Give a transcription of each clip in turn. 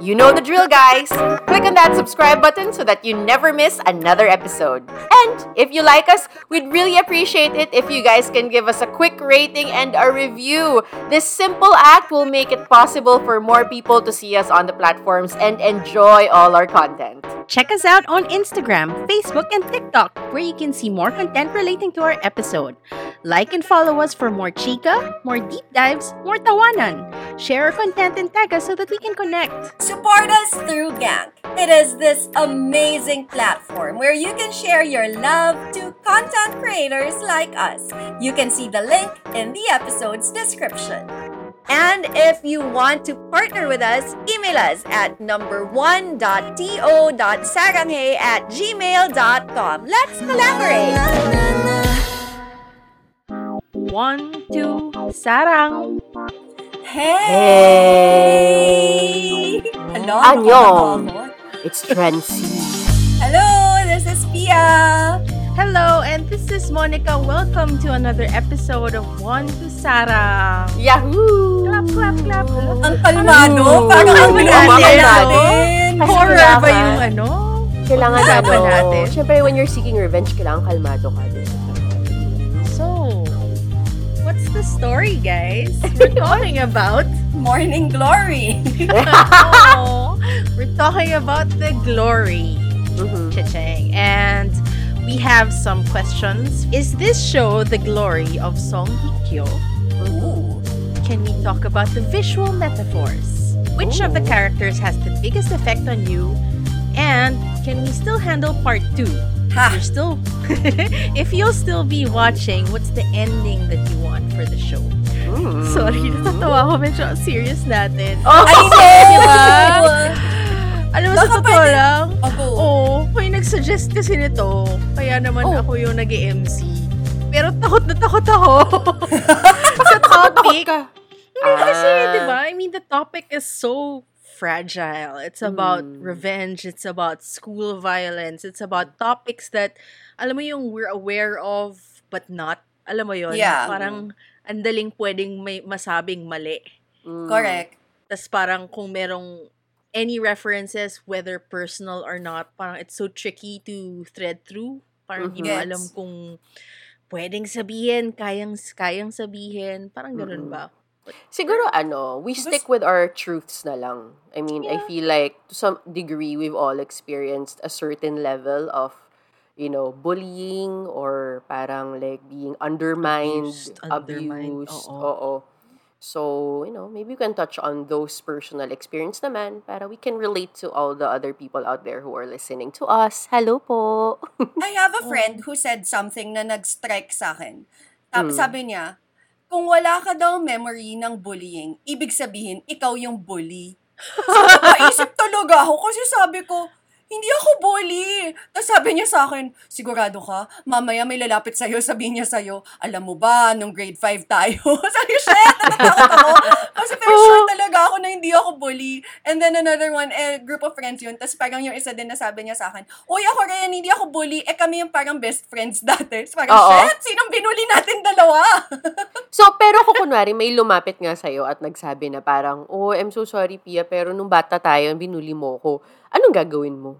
You know the drill, guys. Click on that subscribe button so that you never miss another episode. And if you like us, we'd really appreciate it if you guys can give us a quick rating and a review. This simple act will make it possible for more people to see us on the platforms and enjoy all our content. Check us out on Instagram, Facebook, and TikTok, where you can see more content relating to our episode. Like and follow us for more chika, more deep dives, more tawanan. Share our content and tag us so that we can connect. Support us through Gank. It is this amazing platform where you can share your love to content creators like us. You can see the link in the episode's description. And if you want to partner with us, email us at number one.to.saranghe at gmail.com. Let's collaborate! One, two, sarang! Hey! Hello, Annyeong. nakakatawa ako. It's Trency. Hello, this is Pia. Hello, and this is Monica. Welcome to another episode of One to Sarang! Yahoo! Clap, clap, clap! Ang kalmado, Ooh. parang ang Ano natin. kalmado? natin. Horror ba yung ano? Kailangan Usapan ano, natin. Siyempre, when you're seeking revenge, kailangan kalmado ka din. So, what's the story, guys? We're talking about Morning glory. oh, we're talking about the glory, Mhm. Chicheng, and we have some questions. Is this show the glory of Song Hikyo? Ooh. Can we talk about the visual metaphors? Which of the characters has the biggest effect on you? And can we still handle part two? Ha! You're still, if you'll still be watching, what's the ending that you want for the show? Mm. Sorry, natatawa ako. Medyo serious natin. Oh, Ay, Di ba? Alam mo, sa totoo lang, oo, may nag-suggest kasi nito. Kaya naman Oh. ako yung nag mc Pero takot na takot ako sa topic. Hindi kasi, Ah. di ba? I mean, the topic is so fragile. It's about Mm. revenge. It's about school violence. It's about topics that, alam mo yung we're aware of, but not. Alam mo yun? Yeah. Parang, andaling pwedeng may masabing mali. Mm. Correct. Tapos parang kung merong any references, whether personal or not, parang it's so tricky to thread through. Parang hindi mo Mhm. alam kung pwedeng sabihin, kayang, kayang sabihin. Parang ganun Mm-mm. ba? Siguro ano, we stick with our truths na lang. I mean, I Yeah. feel like to some degree we've all experienced a certain level of you know, bullying or parang like being undermined, Abused, abused. undermined, oo. Oo. So, you know, maybe we can touch on those personal experience naman para we can relate to all the other people out there who are listening to us. Hello po. I have a friend who said something na nag-strike sa akin. Mm. Tapos sabi niya, kung wala ka daw memory ng bullying, ibig sabihin, ikaw yung bully. So, naisip talaga ako kasi sabi ko, hindi ako bully. Tapos sabi niya sa akin, sigurado ka, mamaya may lalapit sa'yo, sabihin niya sa'yo, alam mo ba, nung grade 5 tayo. sabi shit, natatakot ako. Kasi pero sure talaga ako na hindi ako bully. And then another one, eh, group of friends yun. Tapos parang yung isa din na sabi niya sa akin, uy, ako rin, hindi ako bully. Eh, kami yung parang best friends dati. So parang, Oo. shit, sinong binuli natin dalawa? So, pero kung kunwari, may lumapit nga sa'yo at nagsabi na parang, oh, I'm so sorry, Pia, pero nung bata tayo, binuli mo ko. Anong gagawin mo?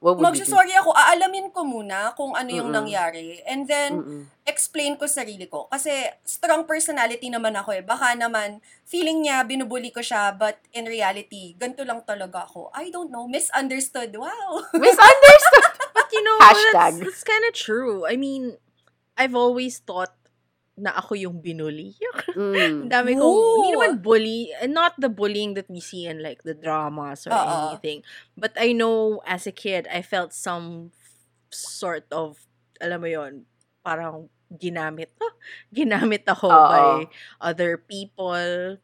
What would? Magsasorry ako, aalamin ko muna kung ano yung Mm-mm. nangyari. And then, Mm-mm. explain ko sarili ko. Kasi strong personality naman ako eh. Baka naman, feeling niya, binubuli ko siya, but in reality, ganito lang talaga ako. I don't know, misunderstood. Wow! Misunderstood. But you know, Hashtag. that's, that's kind of true. I mean, I've always thought na ako yung binuli. Mm. Dami kong, Ooh. hindi naman bully, not the bullying that we see in like the dramas or Oo. anything. But I know as a kid, I felt some sort of, alam mo yon parang ginamit, ah, ginamit ako Oo. by other people.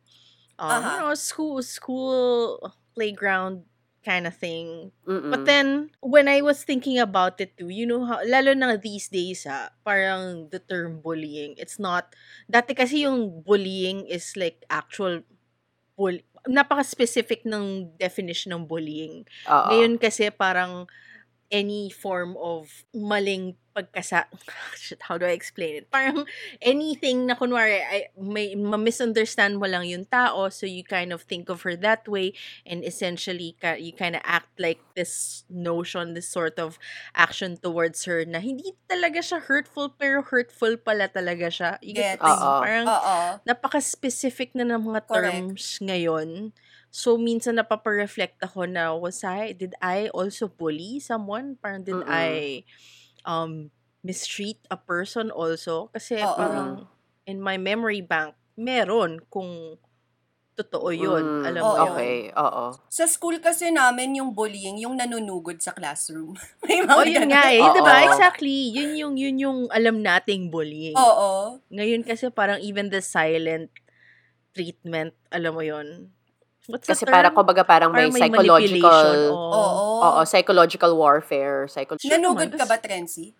Um, Aha. You know, school, school playground kind of thing. Mm-mm. But then, when I was thinking about it too, you know how, lalo na these days ha, parang the term bullying, it's not, dati kasi yung bullying is like actual, bull, napaka-specific ng definition ng bullying. Oo. Ngayon kasi parang, any form of maling pagkasa shit, how do I explain it? Parang anything na kunwari ay, may ma-misunderstand mo lang yung tao so you kind of think of her that way and essentially ka, you kind of act like this notion, this sort of action towards her na hindi talaga siya hurtful pero hurtful pala talaga siya. You get I? Oo. Parang Oo. napaka-specific na ng mga Correct. terms ngayon. So, minsan napapa-reflect ako na, was I, did I also bully someone? Parang did Mm-mm. I um, mistreat a person also? Kasi Oo. parang in my memory bank, meron kung totoo yun. Mm, alam mo yun. Okay, oo. Sa school kasi namin, yung bullying, yung nanunugod sa classroom. May mga Oh, yun nga eh. Diba? Exactly. Yun yung, yun yung alam nating bullying. Oo. Ngayon kasi parang even the silent treatment, alam mo yun. What's the Kasi parang, kumbaga, parang may, Parang psychological. Oo. Oo. oo, psychological warfare, psychological, Nanugod ka ba, Trency?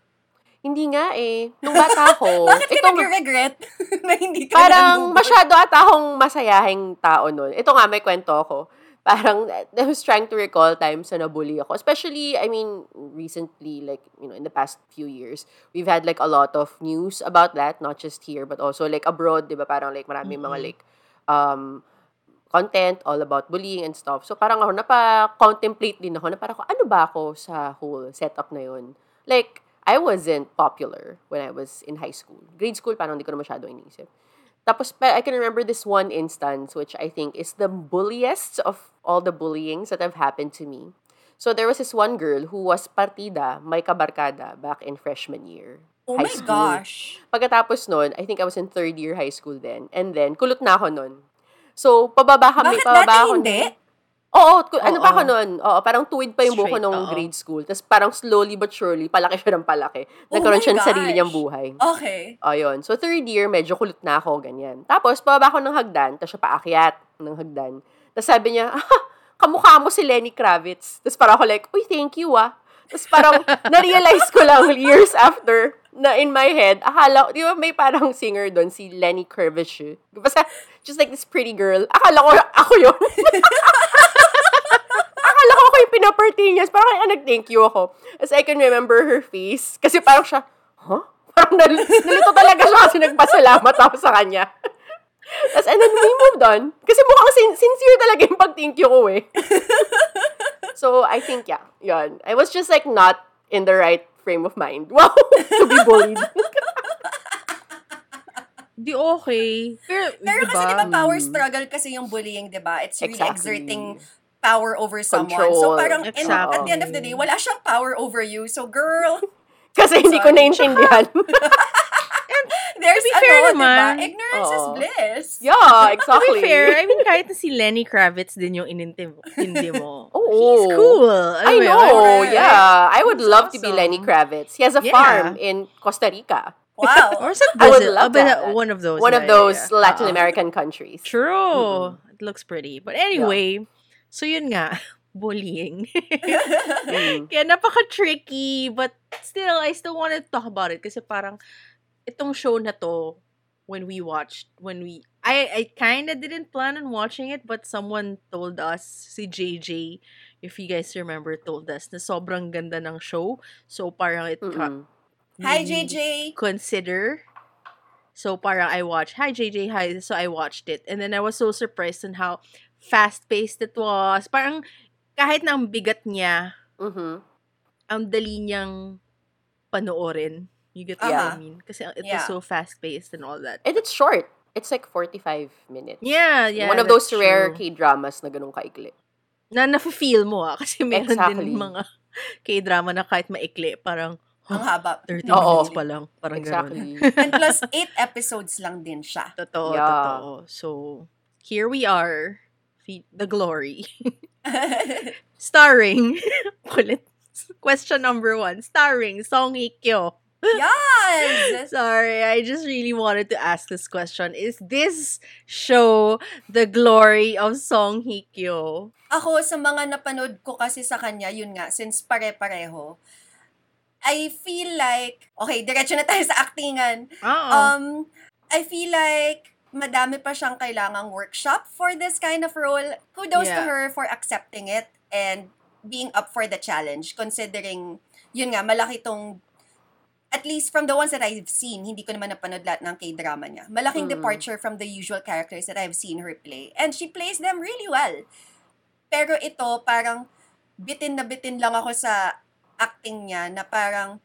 hindi nga eh. Nung bata ako, Bakit ka itong, nag-regret na hindi ka parang nanugod? masyado ata akong masayahing tao nun. Ito nga, may kwento ako. Parang, I was trying to recall times na nabully ako. Especially, I mean, recently, like, you know, in the past few years, we've had like a lot of news about that, not just here, but also like abroad, di ba? Parang like maraming mga Mhm. like, um, content all about bullying and stuff. So parang ako, napa-contemplate din ako na parang ako, ano ba ako sa whole setup na yun? Like, I wasn't popular when I was in high school. Grade school, parang hindi ko na masyado inisip. Tapos, I can remember this one instance, which I think is the bulliest of all the bullyings that have happened to me. So, there was this one girl who was partida, may kabarkada, back in freshman year. Oh high my school. gosh. Pagkatapos nun, I think I was in third year high school then. And then, kulot na ako nun. So, pababa kami, Bakit pababa dati ako hindi? Oo, ku- ano pa Oo. ako nun? Oo, parang tuwid pa yung buko Straight, nung oo. grade school. Tapos parang slowly but surely, palaki siya ng palaki. Oh Nagkaroon my siya ng sarili gosh. niyang buhay. Okay. Ayun. So, third year, medyo kulit na ako, ganyan. Tapos, pababa ako ng hagdan, tapos siya paakyat ng hagdan. Tapos sabi niya, ah, kamukha mo si Lenny Kravitz. Tapos parang ako like, uy, thank you ah. Tapos parang, na-realize ko lang years after, na in my head, akala di ba may parang singer doon, si Lenny eh. Basta, just like this pretty girl. Akala ko, ako yun. akala ko ako yung. Tapos Parang ah, nag-thank you ako. As I can remember her face. Kasi parang siya, huh? Parang nal- nalito talaga siya kasi nagpasalamat ako sa kanya. Tapos, and then we moved on. Kasi mukhang sin- sincere talaga yung pag-thank you ko eh. so, I think, yeah, yun. I was just like not in the right frame of mind. Wow, to be bullied. Di okay. Pero, Pero diba? kasi di ba power Mm. struggle kasi yung bullying, di ba? It's really Exactly. exerting power over someone. Control. So parang in- Exactly. at the end of the day, wala siyang power over you. So girl, Kasi hindi ko Sorry. naintindihan. there's be ano, fair ba? naman. Ignorance is Oo. bliss. yeah, To exactly. be fair, I mean, kahit na si Lenny Kravitz din yung inintindi mo. He's cool. Alam I yun? know, Correct. yeah. I would He's love to be awesome. Lenny Kravitz. He has a Yeah. farm in Costa Rica. Wow. Or sa I would love Oh, that. One of those. One yeah, of yeah, those yeah. Latin Oo. American countries. True. It looks pretty. But anyway, so yun nga, bullying. Mm. Kaya napaka-tricky, but still, I still want to talk about it kasi parang itong show na to, when we watched, when we, I, I kind of didn't plan on watching it, but someone told us, si JJ, if you guys remember, told us na sobrang ganda ng show. So parang it Mm-mm. Hi, JJ. consider. So parang I watched, hi JJ, hi. So I watched it. And then I was so surprised on how fast-paced it was. Parang kahit na ang bigat niya, Mhm. ang dali niyang panoorin. You get what Yeah. I mean? Kasi it Yeah. was so fast-paced and all that. And it's short. It's like 45 minutes. Yeah, yeah. One of those rare true. K-dramas na ganun kaikli. Na nafe-feel mo ah. Kasi meron Exactly. din mga K-drama na kahit maikli, parang Ang haba. 30 Oo. minutes pa lang. Parang Exactly. ganun. And plus, eight episodes lang din siya. Totoo, Yeah. totoo. So, here we are. The Glory. Starring, kulit. Question number one. Starring Song Hye Kyo. Yes! Sorry, I just really wanted to ask this question. Is this show the glory of Song Hye Kyo? Ako, sa mga napanood ko kasi sa kanya, yun nga, since pare-pareho, I feel like, okay, diretso na tayo sa actingan. Oo. Um, I feel like madami pa siyang kailangang workshop for this kind of role. Kudos to Yeah. her for accepting it and being up for the challenge considering yun nga malaki tong at least from the ones that I've seen, hindi ko naman napanood lahat ng K-drama niya. Malaking Mm. departure from the usual characters that I've seen her play. And she plays them really well. Pero ito, parang bitin na bitin lang ako sa acting niya na parang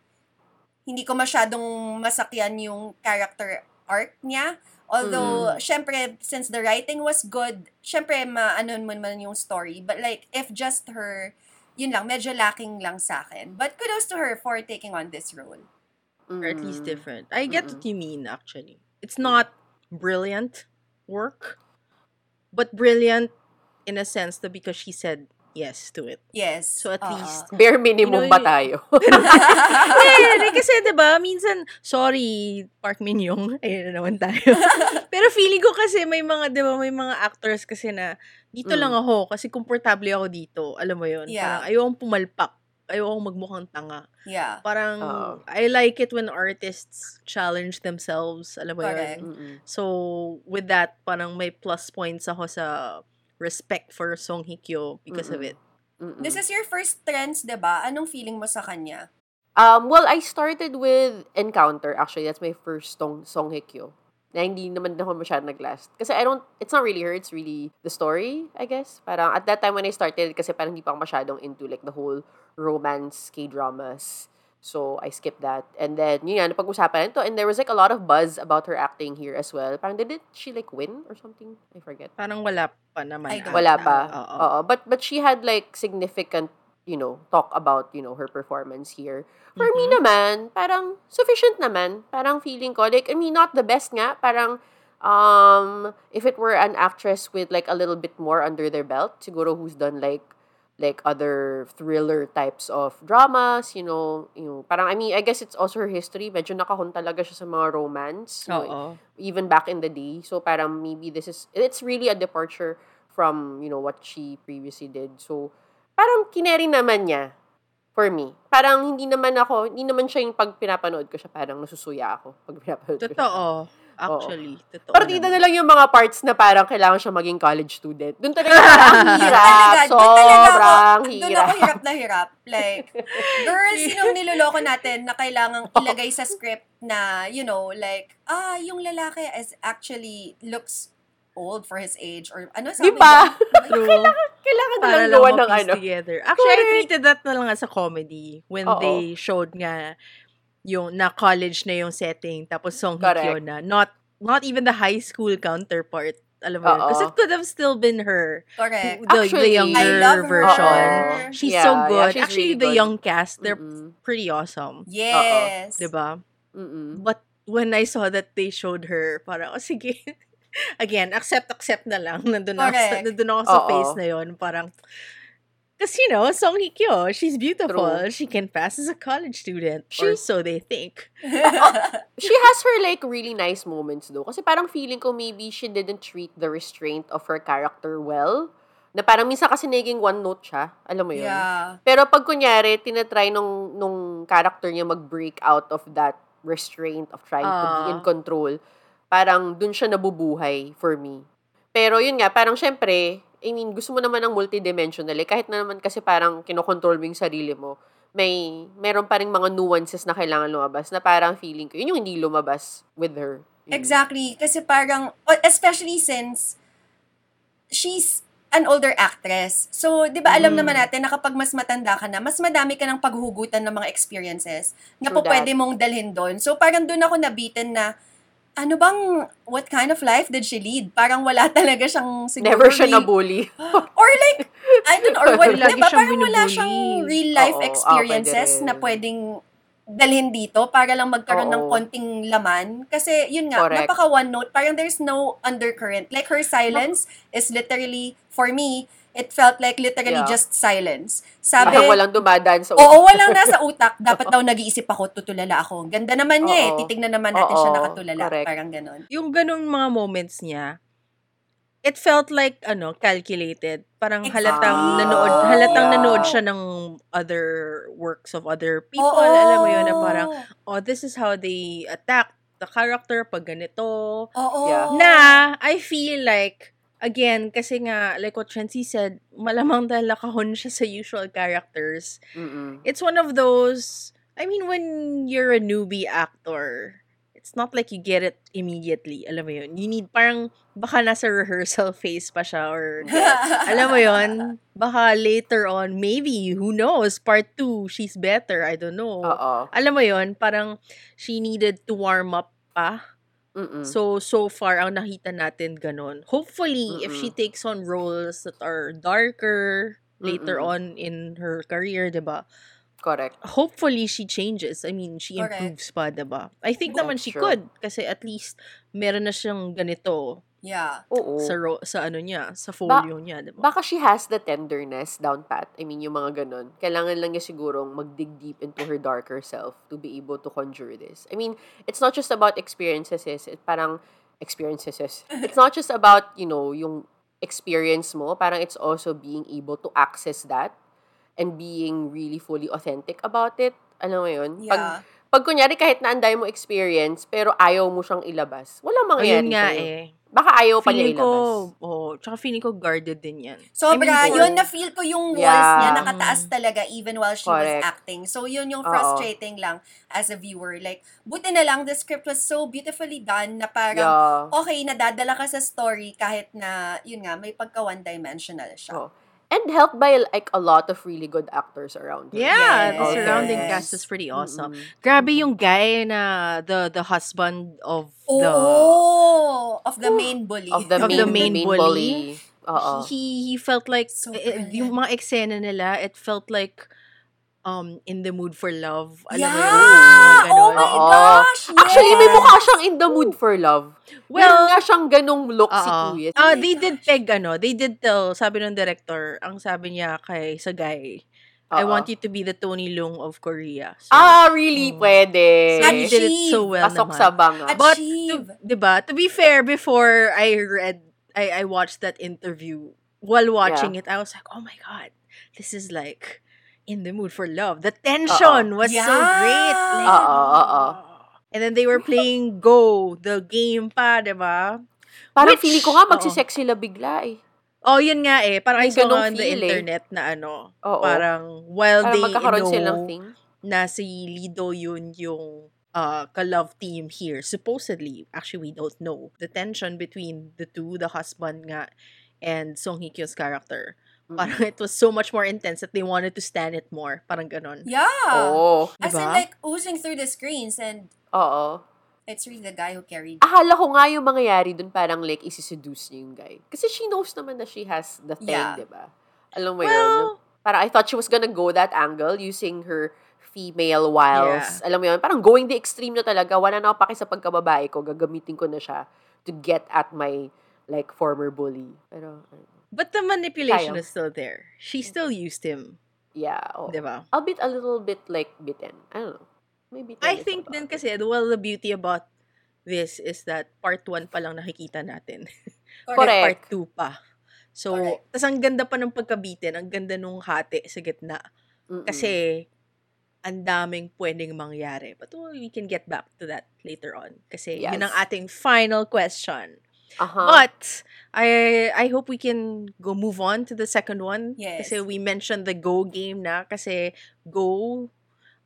hindi ko masyadong masakyan yung character arc niya. Although, syempre, since the writing was good, syempre, maano mo naman yung story. But like, if just her, yun lang, medyo lacking lang sa akin. But kudos to her for taking on this role. Or at least Mm. different. I get what you mean actually. It's not brilliant work, but brilliant in a sense that because she said yes to it. Yes. So at Oo. least Bare minimum You know, ba tayo? eh, kasi 'di ba, minsan sorry, Park Min Young, ayun na naman tayo. Pero feeling ko kasi may mga 'di ba, may mga actors kasi na dito Mm. lang ako kasi komportable ako dito. Alam mo 'yun? Yeah. Parang ayokong pumalpak. Ayokong magmukhang tanga. yeah. Parang Oo. I like it when artists challenge themselves. Alam mo Correct. yun? Mm-mm. So, with that, parang may plus points ako sa respect for Song Hye Kyo because of Mm-mm. it. Mm-mm. This is your first trends, di ba? Anong feeling mo sa kanya? Um, well, I started with Encounter. Actually, that's my first song, Song Hye Kyo. Na hindi naman ako masyadong nag-last. Kasi I don't, it's not really her, it's really the story, I guess. Parang at that time when I started, kasi parang hindi pa ako masyadong into like the whole romance K-dramas. So, I skipped that. And then, yun nga, napag-usapan ito. And there was like a lot of buzz about her acting here as well. Parang did she like win or something? I forget. Parang wala pa naman. Wala ata. pa. Oo. Oo. But but she had like significant, you know, talk about, you know, her performance here. For me Mhm. naman, parang sufficient naman. Parang feeling ko, like, I mean, not the best nga. Parang, um, if it were an actress with like a little bit more under their belt, siguro who's done like, like other thriller types of dramas, you know, you know, parang, I mean, I guess it's also her history. Medyo nakahon talaga siya sa mga romance. you know, even back in the day. So parang maybe this is it's really a departure from, you know, what she previously did. So parang kineri naman niya for me. Parang hindi naman ako, hindi naman siya yung pag pinapanood ko siya, parang nasusuya ako pag pinapanood ko siya. Totoo. Actually, totoo. Partida naman. na lang yung mga parts na parang kailangan siya maging college student. Doon talaga ang hirap. Doon talaga Sobrang doon hirap. ako hirap na hirap. Like, girls, sinong niloloko natin na kailangang ilagay sa script na, you know, like, ah, yung lalaki is actually looks old for his age or ano sabi ba? niya? True. Kailangan na Para lang gawa ng ano. together. Actually, I Correct. treated that na lang as a comedy when Oo. they showed nga yung na college na yung setting tapos Song Hye Kyo na. Not not even the high school counterpart. Alam mo. Because it could have still been her. Correct. The, Actually, the younger I love her. version. Oo. She's Yeah, so yeah, good. she's Actually, really the good. young cast, they're Mm-mm. pretty awesome. Yes. Diba? Mm-mm. But when I saw that they showed her, parang, oh, sige. Again, accept, accept na lang. Nandun ako, Correct. nandun ako sa face na yun. Parang, because, you know, Song Hye Kyo, she's beautiful. True. She can pass as a college student. or She- so they think. she has her like really nice moments though. Kasi parang feeling ko maybe she didn't treat the restraint of her character well. Na parang minsan kasi naging one note siya. Alam mo yun? yeah. Pero pag kunyari, tinatry nung, nung character niya mag-break out of that restraint of trying to be in control, parang dun siya nabubuhay for me. Pero yun nga, parang syempre, I mean, gusto mo naman ng multidimensional eh. Kahit na naman kasi parang kinokontrol mo yung sarili mo, may, meron pa rin mga nuances na kailangan lumabas na parang feeling ko, yun yung hindi lumabas with her. Yun. Exactly. Kasi parang, especially since she's an older actress. So, di ba alam Mm. naman natin na kapag mas matanda ka na, mas madami ka ng paghuhugutan ng mga experiences na po pwede mong dalhin doon. So, parang doon ako nabitin na, ano bang, what kind of life did she lead? Parang wala talaga siyang siguro Never siya nabully. Or like, I don't know, or what, diba, siyang parang wala binubully. siyang real life Oo, ah, experiences na pwedeng dalhin dito para lang magkaroon ng Oo. konting laman. Kasi, yun nga, Correct. napaka one note. Parang there's no undercurrent. Like, her silence is literally, for me, it felt like literally Yeah. just silence. Sabi, Parang walang dumadaan sa oo, walang nasa utak. Dapat daw nag-iisip ako, tutulala ako. Ganda naman niya eh. Oo. Titignan naman natin siya Oo, nakatulala. correct. Parang ganon. Yung ganung mga moments niya, it felt like, ano, calculated. Parang halatang Exactly. nanood, Oo. halatang Yeah. nanood siya ng other works of other people. Alam mo yun, na parang, oh, this is how they attack the character pag ganito. Oo. Yeah. Na, I feel like, again, kasi nga, like what Trency said, malamang dahil nakahon siya sa usual characters. Mm-mm. It's one of those, I mean, when you're a newbie actor, it's not like you get it immediately. Alam mo yun? You need, parang, baka nasa rehearsal phase pa siya or, alam mo yun? Baka later on, maybe, who knows, part 2, she's better. I don't know. Oo. Alam mo yun? Parang, she needed to warm up pa. Mm-mm. So, so far, ang nakita natin ganon. Hopefully, if she Mm-mm. takes on roles that are darker later Mm-mm. on in her career, 'di ba? Correct. Hopefully, she changes. I mean, she Correct. improves pa, 'di ba? I think That's naman she true. could. Kasi at least, meron na siyang ganito yeah. Oo. sa, ro- sa ano niya, sa folio niya, 'di ba? Baka she has the tenderness down pat. I mean, yung mga ganun. Kailangan lang niya sigurong mag-dig deep into her darker self to be able to conjure this. I mean, it's not just about experiences. It parang experiences. It's not just about, you know, yung experience mo. Parang it's also being able to access that and being really fully authentic about it. Alam mo yun? Pag, Yeah. pag kunyari kahit na anday mo experience, pero ayaw mo siyang ilabas, walang mangyayari Ayun nga sa'yo. eh. Baka ayaw pa niya Feeling ilabas. ko, oh, tsaka feeling ko guarded din yan. Sobra, I mean, yun na-feel ko yung voice Yeah. niya nakataas talaga even while she Correct. was acting. So yun yung frustrating lang as a viewer. Like, buti na lang the script was so beautifully done na parang, Yeah. okay, nadadala ka sa story kahit na, yun nga, may pagka one-dimensional siya. Oh. And helped by like a lot of really good actors around her. Yeah, the Yes. surrounding cast is pretty awesome. Mm-mm. Grabe yung guy na the the husband of the Oh, of the main bully. Of the Of main, the main main bully. bully. He he felt like So eh, yung mga eksena nila it felt like um in the mood for love alam mo yun yeah! Oh my Oo. gosh! Yes! Actually, may mukha siyang in the mood for love. Well, Well, nga siyang ganong look si Oo. Kuya. Ah, they did peg ano they did tell sabi ng director ang sabi niya kay sa guy I Oo. want you to be the Tony Leung of Korea so, Ah, really? Mm. Pwede. so he did it so well Pasok naman. sa banga. But, Achieve. to, diba, to be fair, before I read, I, I watched that interview, while watching it, I was like, oh my God, this is like in the mood for love. The tension was so Yeah. great. Like, Oo, oo. And then they were playing Go, the game pa, diba? Parang Which- feeling ko nga magsisex sila bigla eh. Oh, yun nga eh. Parang I May saw ganong nga on the eh. internet na ano, Oo. parang while Parang they magkakaroon know silang thing. na si Lido yun yung uh, ka-love team here. Supposedly, actually, we don't know. The tension between the two, the husband nga, and Song Hye Kyo's character. Mm. Parang it was so much more intense that they wanted to stand it more. Parang ganon. Yeah. Oo. As in Diba? like oozing through the screens and Oo. it's really the guy who carried Akala ko nga yung mangyayari dun parang like isi-seduce niya yung guy. Kasi she knows naman na she has the thing, Yeah. di ba? Alam mo yun? Well, Parang I thought she was gonna go that angle using her female wiles. Yeah. Alam mo yun? Parang going the extreme na talaga. Wala na ako paki sa pagkababae ko. Gagamitin ko na siya to get at my like former bully. Pero, ano, but the manipulation Kaya. is still there. She still used him. yeah. Oh. Diba? Albeit a little bit like bitten. I don't know. Maybe I think din kasi, well, the beauty about this is that part 1 pa lang nakikita natin. Correct. Part 2 pa. So, Correct. tas ang ganda pa ng pagkabitin, ang ganda nung hati sa gitna. Mm-mm. Kasi, ang daming pwedeng mangyari. But well, we can get back to that later on. Kasi yun ang Yes. ating final question. Aha. But, I I hope we can go move on to the second one. Yes. Kasi we mentioned the Go game na. Kasi Go,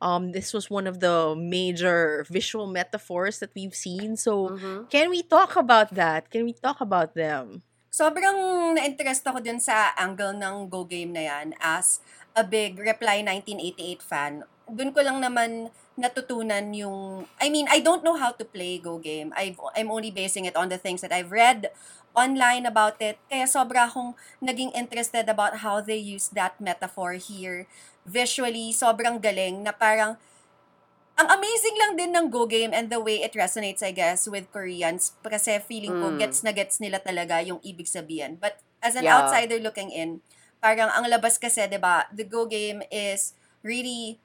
um, this was one of the major visual metaphors that we've seen. So, Mhm. can we talk about that? Can we talk about them? Sobrang na-interest ako dun sa angle ng Go Game na yan as a big Reply 1988 fan. Dun ko lang naman natutunan yung... I mean, I don't know how to play Go Game. I've, I'm only basing it on the things that I've read online about it. Kaya sobra akong naging interested about how they use that metaphor here. Visually, sobrang galing na parang ang amazing lang din ng Go Game and the way it resonates, I guess, with Koreans. Kasi feeling ko, Mm. gets na gets nila talaga yung ibig sabihin. But as an Yeah. outsider looking in, parang ang labas kasi, di ba, the Go Game is really,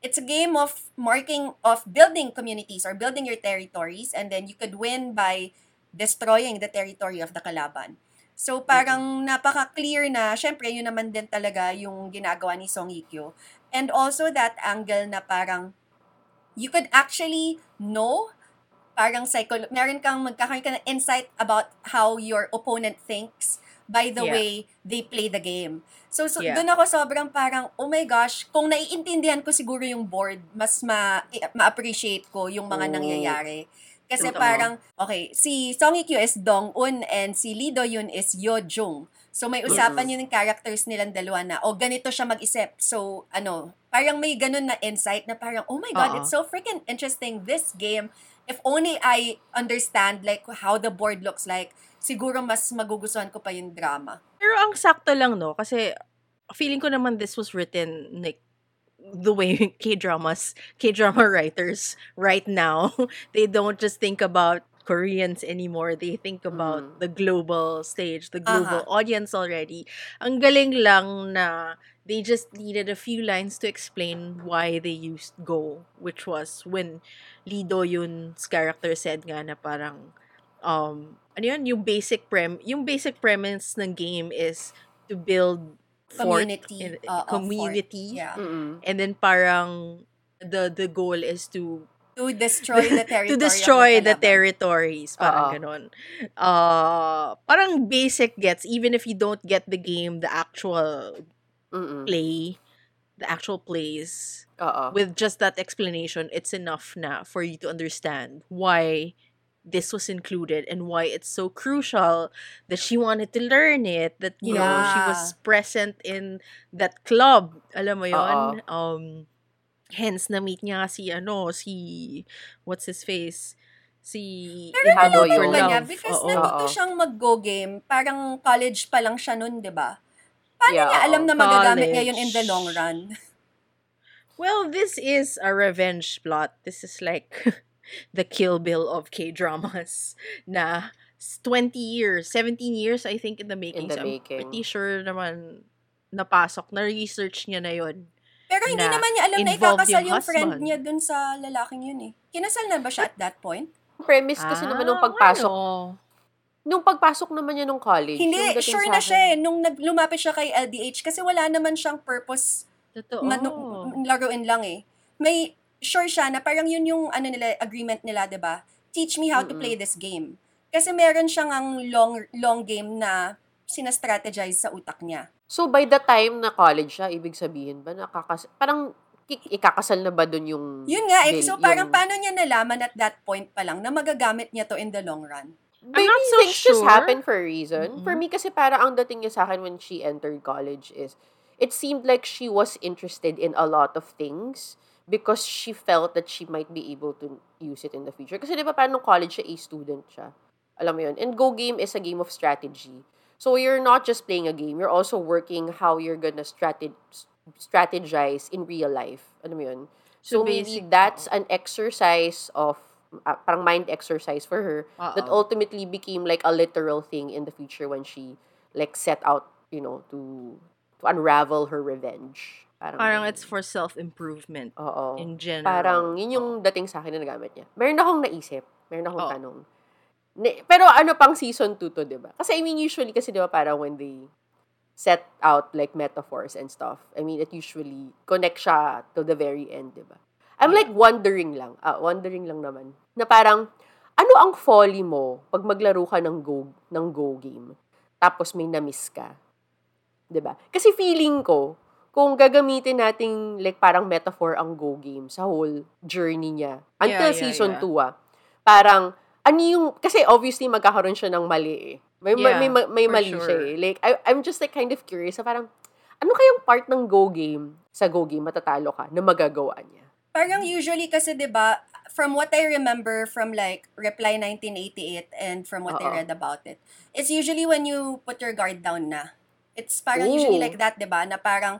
it's a game of marking, of building communities or building your territories and then you could win by destroying the territory of the kalaban. So parang napaka-clear na, syempre yun naman din talaga yung ginagawa ni Song Hye Kyo. And also that angle na parang you could actually know parang psycho, meron kang magkakaroon ka ng insight about how your opponent thinks by the Yeah. way they play the game. So, so Yeah. doon ako sobrang parang, oh my gosh, kung naiintindihan ko siguro yung board, mas ma, ma-appreciate ko yung mga Oh. nangyayari. Kasi Totoo. parang, okay, si Song Hye Kyo is Dong Un and si Lee Do Yoon is Yo Jung. So may usapan yun yung characters nilang dalawa na, oh, ganito siya mag-isip. So, ano, parang may ganun na insight na parang, oh my God, Oo. it's so freaking interesting, this game. If only I understand like how the board looks like, siguro mas magugustuhan ko pa yung drama. Pero ang sakto lang, no? Kasi feeling ko naman this was written like the way K-dramas, K-drama writers right now, they don't just think about Koreans anymore. They think about Mm. the global stage, the global Aha. audience already. Ang galing lang na they just needed a few lines to explain why they used Go, which was when Lee Do Yoon's character said nga na parang um ano yun, yung basic prem yung basic premise ng game is to build fort Community. uh, uh, community fort. Yeah. Mm-mm. and then parang the the goal is to To destroy the territory to destroy the territories parang Oo. ganon uh parang basic gets even if you don't get the game the actual Mm-mm. play the actual plays Oo. with just that explanation, it's enough na for you to understand why this was included and why it's so crucial that she wanted to learn it, that, you know, she was Yeah. present in that club. Alam mo yon Um, hence, na-meet niya si, ano, si, what's his face? Si Pero yun. ba niya? Because Oo. nandito Oo. siyang mag-go game, parang college pa lang siya nun, di ba? Paano Yeah, niya alam na magagamit niya yun in the long run? Well, this is a revenge plot. This is like the Kill Bill of K-dramas na s- 20 years, 17 years I think in the making. the so I'm making. pretty sure naman napasok, na-research niya na yon. Pero hindi Na naman niya alam na ikakasal yung yung, friend niya dun sa lalaking yun eh. Kinasal na ba siya at that point? premise kasi naman nung Ah, pagpasok, ano? nung pagpasok naman niya nung college. Hindi, sure na siya eh. Nung nag- lumapit siya kay LDH kasi wala naman siyang purpose Totoo. manu- laruin lang eh. May sure siya na parang yun yung ano nila agreement nila, 'di ba? Teach me how to Mm-mm. play this game. Kasi meron siyang ang long long game na sina-strategize sa utak niya. So, by the time na college siya, ibig sabihin ba, nakakas parang ikakasal na ba dun yung... Yun nga eh. So parang yung- paano niya nalaman at that point pa lang na magagamit niya to in the long run? Maybe not so things just sure. happen for a reason. Mm-mm. For me kasi para ang dating niya sa akin when she entered college is, it seemed like she was interested in a lot of things because she felt that she might be able to use it in the future. Kasi di ba parang nung college siya, a student siya. Alam mo yun. And Go Game is a game of strategy. So you're not just playing a game, you're also working how you're gonna strate- strategize in real life. Alam mo yun? So, So maybe that's an exercise of, uh, parang mind exercise for her that Oo. ultimately became like a literal thing in the future when she like set out, you know, to to unravel her revenge. Parang, Parang it's for self-improvement Oo. in general. Parang yun yung dating sa akin na nagamit niya. Meron akong naisip. Meron akong Oo. tanong. Ni- pero ano pang season 2 to, di ba? Kasi I mean, usually kasi di ba parang when they set out like metaphors and stuff, I mean, it usually connect siya to the very end, di ba? I'm like wondering lang, ah, wondering lang naman, na parang, ano ang folly mo pag maglaro ka ng go, ng go game, tapos may na-miss ka? ba? Kasi feeling ko, kung gagamitin nating like parang metaphor ang Go game sa whole journey niya until Yeah, yeah, season yeah. 2 ah. Parang ano yung kasi obviously magkakaroon siya ng mali eh. May ma- Yeah, may ma- may mali siya sure. eh. Like I, I'm just like kind of curious sa parang ano kayang part ng Go game sa Go game matatalo ka na magagawa niya? Parang usually kasi 'di ba from what I remember from like Reply 1988 and from what I Oo. read about it, it's usually when you put your guard down na. It's parang Ooh. usually like that, 'di ba? Na parang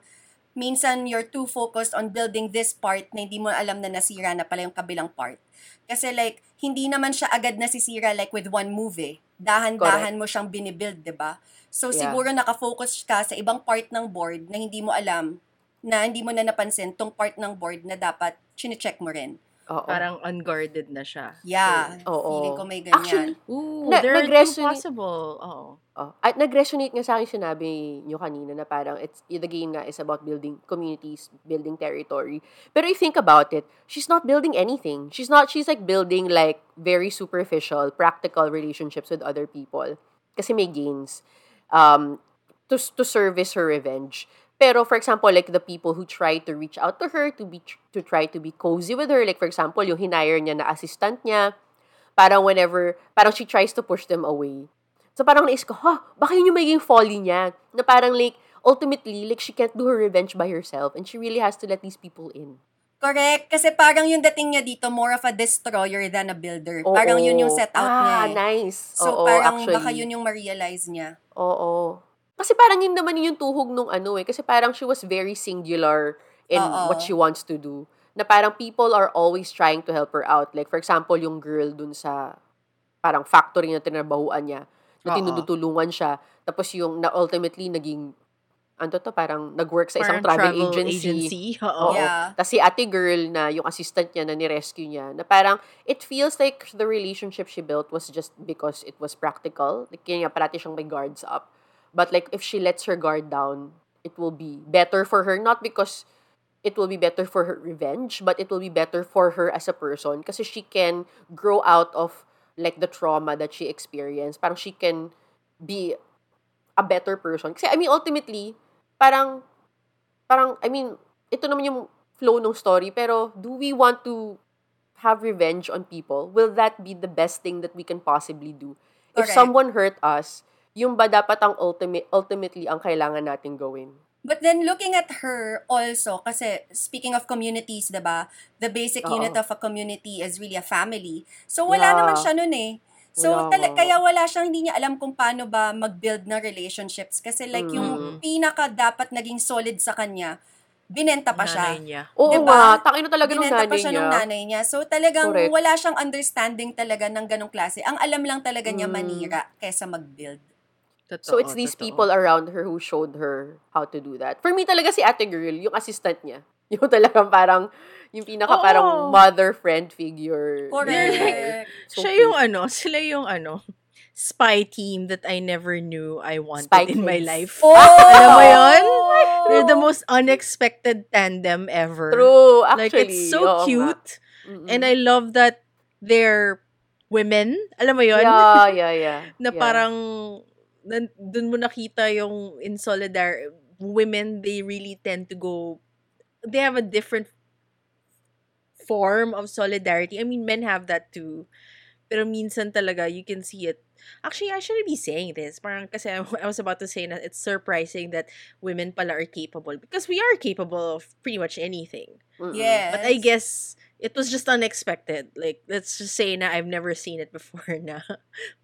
minsan you're too focused on building this part na hindi mo alam na nasira na pala yung kabilang part. Kasi like hindi naman siya agad nasisira like with one move eh. Dahan-dahan mo siyang binibuild, 'di ba? So Yeah. siguro nakafocus ka sa ibang part ng board na hindi mo alam na hindi mo na napansin tong part ng board na dapat chine-check mo rin. Oo. Parang unguarded na siya. Yeah. Oo. Feeling ko may ganyan. Actually, Ooh, Na- there are two nag-resonate- possible. Oo. Oh, at nag-resonate nga sa akin sinabi nyo kanina na parang it's, the game nga is about building communities, building territory. Pero if you think about it, she's not building anything. She's not, she's like building like very superficial, practical relationships with other people. Kasi may gains um, to, to service her revenge. Pero for example, like the people who try to reach out to her to be to try to be cozy with her, like for example, yung hinire niya na assistant niya, parang whenever, parang she tries to push them away. So parang naisip ko, ha, baka yun yung magiging folly niya. Na parang like, ultimately, like she can't do her revenge by herself and she really has to let these people in. Correct. Kasi parang yung dating niya dito, more of a destroyer than a builder. Oo. Parang yun yung set out niya ah, eh. nice. So Oo, parang actually. baka yun yung ma-realize niya. Oo. Kasi parang yun naman yung tuhog nung ano eh. Kasi parang she was very singular in Oo. what she wants to do. Na parang people are always trying to help her out. Like for example, yung girl dun sa parang factory na tinrabahuan niya. Na tinutulungan siya. Tapos yung na ultimately naging ano to, parang nag-work sa isang Parang travel, agency. Oo. Oo. Yeah. Tapos si ate girl na yung assistant niya na ni-rescue niya, na parang it feels like the relationship she built was just because it was practical. Like, kaya nga parati siyang may guards up. But like, if she lets her guard down, it will be better for her. Not because it will be better for her revenge, but it will be better for her as a person. Kasi she can grow out of like the trauma that she experienced. Parang she can be a better person. Kasi, I mean, ultimately, parang, parang, I mean, ito naman yung flow ng story, pero do we want to have revenge on people? Will that be the best thing that we can possibly do? If Correct. someone hurt us, yung ba dapat ang ultimate, ultimately ang kailangan natin gawin? But then looking at her also, kasi speaking of communities, 'di ba? The basic Oo. unit of a community is really a family. So wala Yeah. naman siya nun eh. So Wala tala- kaya wala siyang hindi niya alam kung paano ba mag-build na relationships kasi like Mm. yung pinaka dapat naging solid sa kanya, binenta pa siya. Nanay niya. Oo Diba? nga, takin na talaga ng Binenta nanay pa siya niya. nung nanay niya. So talagang Correct. wala siyang understanding talaga ng ganong klase. Ang alam lang talaga niya Mm. manira kesa mag-build. Totoo, So it's these totoo. people around her who showed her how to do that. For me talaga si ate girl, yung assistant niya. Yung talagang parang, yung pinaka Oo. parang mother friend figure. Correct. So siya cute. yung ano, sila yung ano, spy team that I never knew I wanted Spy in my kids. life. Oh! Alam mo yun? Oh! They're the most unexpected tandem ever. True, Like, actually. it's so cute. Mm-mm. And I love that they're women. Alam mo yun? Yeah, yeah, yeah. na yeah. parang nan- dun mo nakita yung in solidar women they really tend to go they have a different form of solidarity. I mean men have that too. Pero minsan talaga you can see it actually i shouldn't be saying this parang kasi I, I was about to say that it's surprising that women pala are capable because we are capable of pretty much anything. Yes. but I guess it was just unexpected. Like, let's just say na I've never seen it before na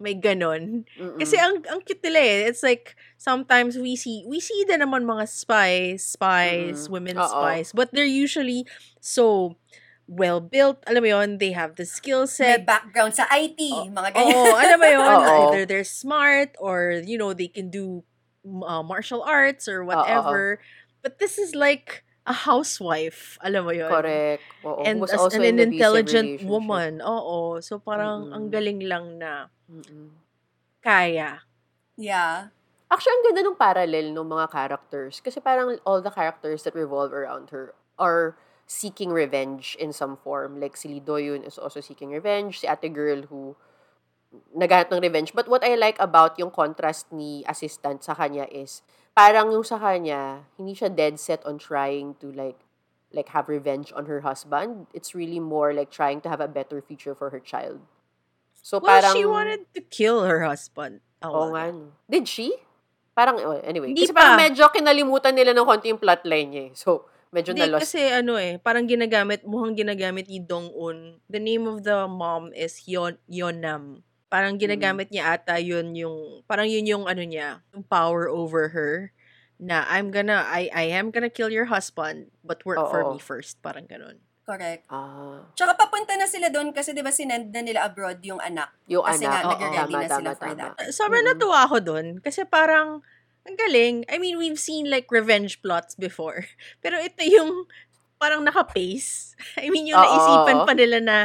may ganon. Mm-mm. Kasi ang, ang cute nila eh. It's like, sometimes we see, we see din naman mga spies, spies, Mm. women Oo. spies, but they're usually so well built. Alam mo yun, they have the skill May set. background sa IT, Oh, mga ganyan. Oo, alam mo Oo. either they're smart or, you know, they can do uh, martial arts or whatever. But this is like a housewife. Alam mo yun? Correct. Oo. and Was as also an, in abusive intelligent woman. Oo. So parang Mm-mm. ang galing lang na Mm-mm. kaya. Yeah. Actually, ang ganda ng parallel ng mga characters. Kasi parang all the characters that revolve around her are seeking revenge in some form. Like si Lee Do-yoon is also seeking revenge. Si ate girl who naghanap ng revenge. But what I like about yung contrast ni assistant sa kanya is parang yung sa kanya, hindi siya dead set on trying to like like have revenge on her husband. It's really more like trying to have a better future for her child. So Well, parang she wanted to kill her husband. Oo nga. no. Did she? Parang, oh, anyway. Hindi kasi parang pa. medyo kinalimutan nila ng konti yung plotline niya eh. So, medyo Hindi, na-lost. kasi ano eh, parang ginagamit, mukhang ginagamit ni Dong-un. The name of the mom is Yon Yonam. Parang ginagamit niya ata yun yung, parang yun yung ano niya, yung power over her na I'm gonna, I, I am gonna kill your husband, but work for Oo. me first. Parang ganun. Correct. Ah, Tsaka papunta na sila doon kasi 'di ba sinend na nila abroad yung anak. yung Kasi nga, anak. nag-ready tama, na sila tama, for tama. that. Sobrang natuwa ako dun. Kasi parang, ang galing. I mean, we've seen like revenge plots before. Pero ito yung parang naka-pace. I mean, yung naisipan pa nila na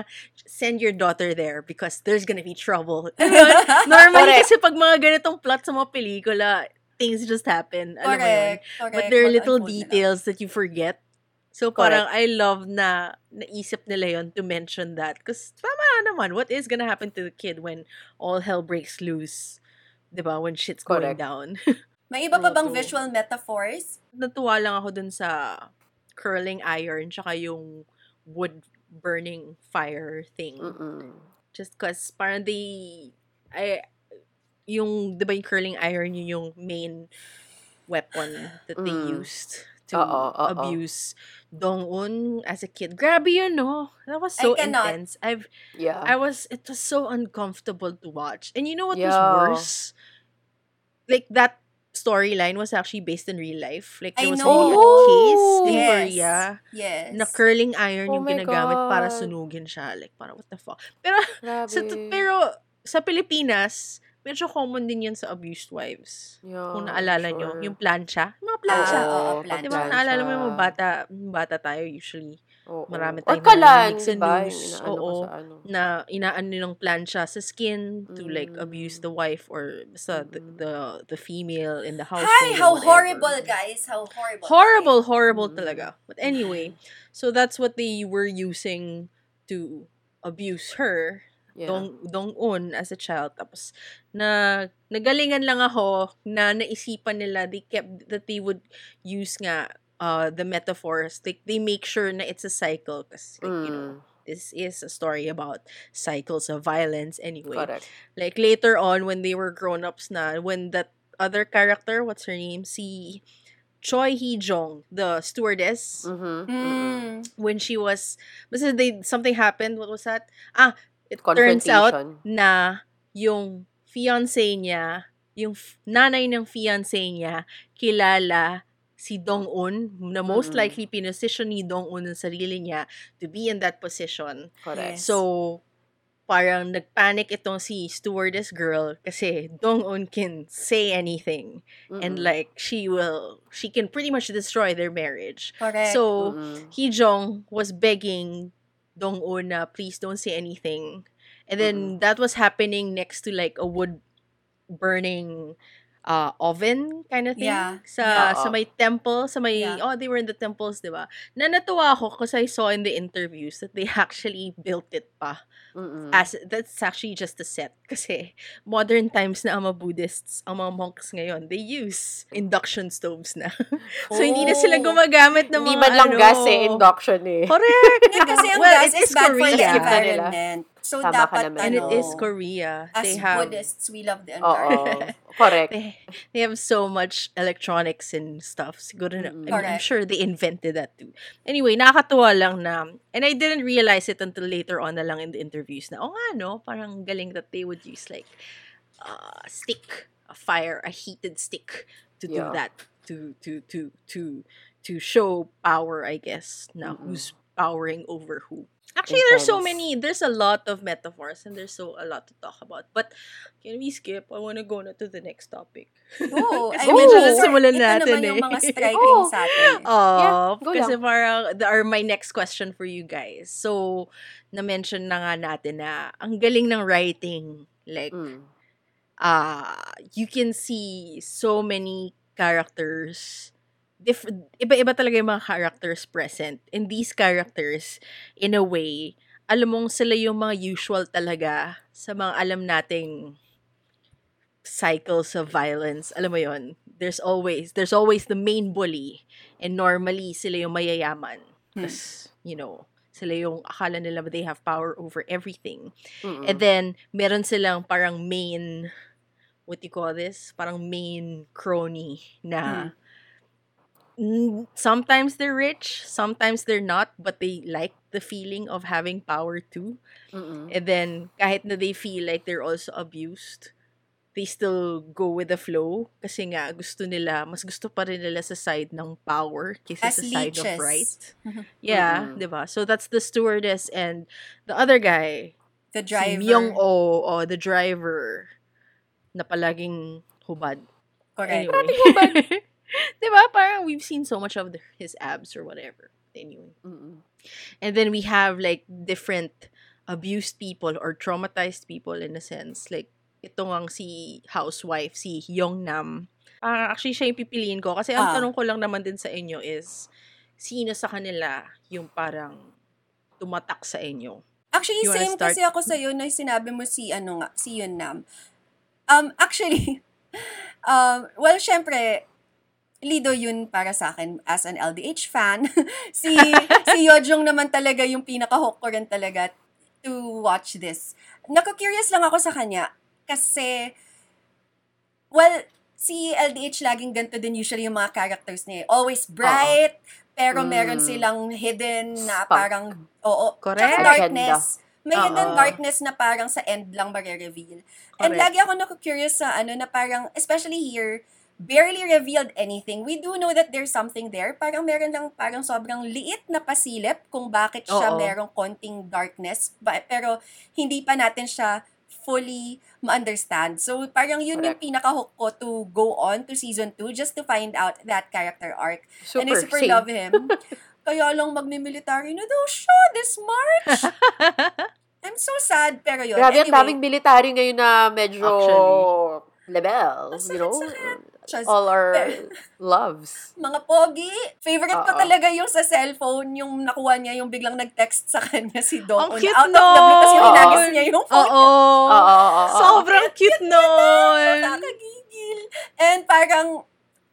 send your daughter there because there's gonna be trouble. Normally Correct. kasi pag mga ganitong plot sa mga pelikula, things just happen. Alam mo yun? Correct. Correct. But there are little nila. details that you forget. So parang I love na naisip nila yon to mention that. Because tama naman, what is gonna happen to the kid when all hell breaks loose? 'Di ba When shit's going Correct. down. May iba pa bang visual metaphors? Natuwa lang ako dun sa curling iron tsaka yung wood burning fire thing. Mm-mm. Just cause parang they, I, yung, di ba yung curling iron, yun yung main weapon that they Mm. used to Oo, oo. abuse Dong-un as a kid. Grabe yun, no? That was so I intense. I've, Yeah. I was, it was so uncomfortable to watch. And you know what was Yeah. worse? Like, that storyline was actually based in real life. Like, there I was know. a case in Yes. Korea Yes. na curling iron Oh yung ginagamit para God. sunugin siya. Like, parang what the fuck. Pero, Grabe. sa, pero, sa Pilipinas, medyo common din yan sa abused wives. Yeah, Kung naalala nyo, Oh, sure. yung plancha. Yung mga plancha. oo, Oo, plancha. Di ba, naalala mo yung mga bata, bata tayo usually, Oo. marami tayong sa diba? news. Yung inaano ka Oo. sa ano. na inaan nilang plancha sa skin to like Mm. abuse the wife or sa the, Mm-mm. the the female in the house. Hi, how horrible, guys. How horrible. Horrible, horrible Mm. talaga. But anyway, so that's what they were using to abuse her, Yeah. Dong Dong Un as a child. Tapos na nagalingan lang ako na naisipan nila they kept that they would use nga uh the metaphors like they make sure na it's a cycle Cause like, you know Mm, this is a story about cycles of violence anyway. correct. Like later on when they were grown-ups na when that other character, what's her name? Si Choi Hee Jong, the stewardess, Mhm, mm Mm. when she was basta they something happened, what was that? Ah, it turns out na yung fiancé niya, yung f- nanay ng fiancé niya, kilala si Dong-un, na most Mm. likely pinosisyon ni Dong-un ang sarili niya to be in that position. Correct. Yes. So, parang nagpanic itong si stewardess girl kasi Dong-un can say anything and Mm-mm. like she will she can pretty much destroy their marriage. Correct. So, Mm-mm. Hee Jong was begging Dong-un na please don't say anything. And then that was happening next to like a wood burning uh oven kind of thing Yeah. sa Yeah. sa may temple sa may Yeah. oh they were in the temples di ba na natuwa ako because I saw in the interviews that they actually built it pa Mm-mm. as that's actually just a set kasi modern times na ang mga Buddhists ang mga monks ngayon they use induction stoves na so hindi na sila Oh. gumagamit ng Hindi mga man lang ano, gas eh, induction eh. correct Yeah, kasi ang well gas it is is bad for the Korea na nila. environment. So, Tama ka naman. and it ano, is Korea as they have Buddhists, we love the Oo. environment. Correct. they, they have so much electronics and stuff. Siguro na, Mm-mm. I mean, I'm sure they invented that too. Anyway, nakakatuwa lang na, and I didn't realize it until later on na lang in the interviews na, oh nga no, parang galing that they would use like a stick, a fire, a heated stick to do that, to, to, to, to, to show power, I guess, na Mm-mm. who's powering over who. Actually, there's so many, there's a lot of metaphors and there's so a lot to talk about. But can we skip? I want to go na to the next topic. Oo. Kasi I mean, nasimulan ito natin naman yung eh. mga striking Oo. sa atin. Oh, go kasi lang. parang, or my next question for you guys. So, na-mention na nga natin na ang galing ng writing. Like, Mm. uh, you can see so many characters. Diff- iba-iba talaga yung mga characters present. And these characters, in a way, alam mong sila yung mga usual talaga sa mga alam nating cycles of violence. Alam mo yon there's always, there's always the main bully. And normally, sila yung mayayaman. Hmm. Kasi, you know, sila yung akala nila they have power over everything. Mm-mm. And then, meron silang parang main, what do you call this? Parang main crony na mm, sometimes they're rich, sometimes they're not, but they like the feeling of having power too. Mm-mm. And then, kahit na they feel like they're also abused, they still go with the flow kasi nga gusto nila, mas gusto pa rin nila sa side ng power kaysa As sa side of leeches. right. Yeah, Mm-mm. 'di ba? So that's the stewardess and the other guy, The si driver. Myung-oh, oh, the driver, na palaging hubad. Correct. Anyway. 'Di ba? Parang we've seen so much of the, his abs or whatever. Anyway. Mm-mm. And then we have like different abused people or traumatized people in a sense. Like, ito ngang si housewife, si Yong Nam. Ah, actually, siya yung pipiliin ko. Kasi ang Ah. tanong ko lang naman din sa inyo is, sino sa kanila yung parang tumatak sa inyo? Actually, You same start? kasi ako sa'yo na sinabi mo si, ano nga, si Yun Nam. Um, actually, um, well, syempre, Lido yun para sa akin as an LDH fan. si si Yojong naman talaga yung pinaka-hook ko rin talaga to watch this. Naku-curious lang ako sa kanya kasi, well, si LDH laging ganito din usually yung mga characters niya. eh. Always bright, pero meron Mm. silang hidden na Spunk. parang, oo, Correct. tsaka darkness. May Oo. hidden darkness na parang sa end lang marireveal. And Correct. lagi ako naku-curious sa ano na parang, especially here, barely revealed anything. We do know that there's something there. Parang meron lang parang sobrang liit na pasilip kung bakit siya Oo. merong konting darkness. Ba- pero hindi pa natin siya fully ma-understand. So, parang yun yung Correct. pinaka-hook ko to go on to season 2 just to find out that character arc. Super. And I super same. love him. Kaya lang magmi-military na daw siya this March. I'm so sad, pero yun. Grabe, ang daming military ngayon na medyo level. Ang You know? Just- All our loves. mga pogi. Favorite ko Oo. talaga yung sa cellphone, yung nakuha niya, yung biglang nag-text sa kanya si Dong. Ang cute Out of the blue, kasi hinagis niya yung phone. Oo. Oo, oo. Sobrang cute nun. Nakakagigil. And parang,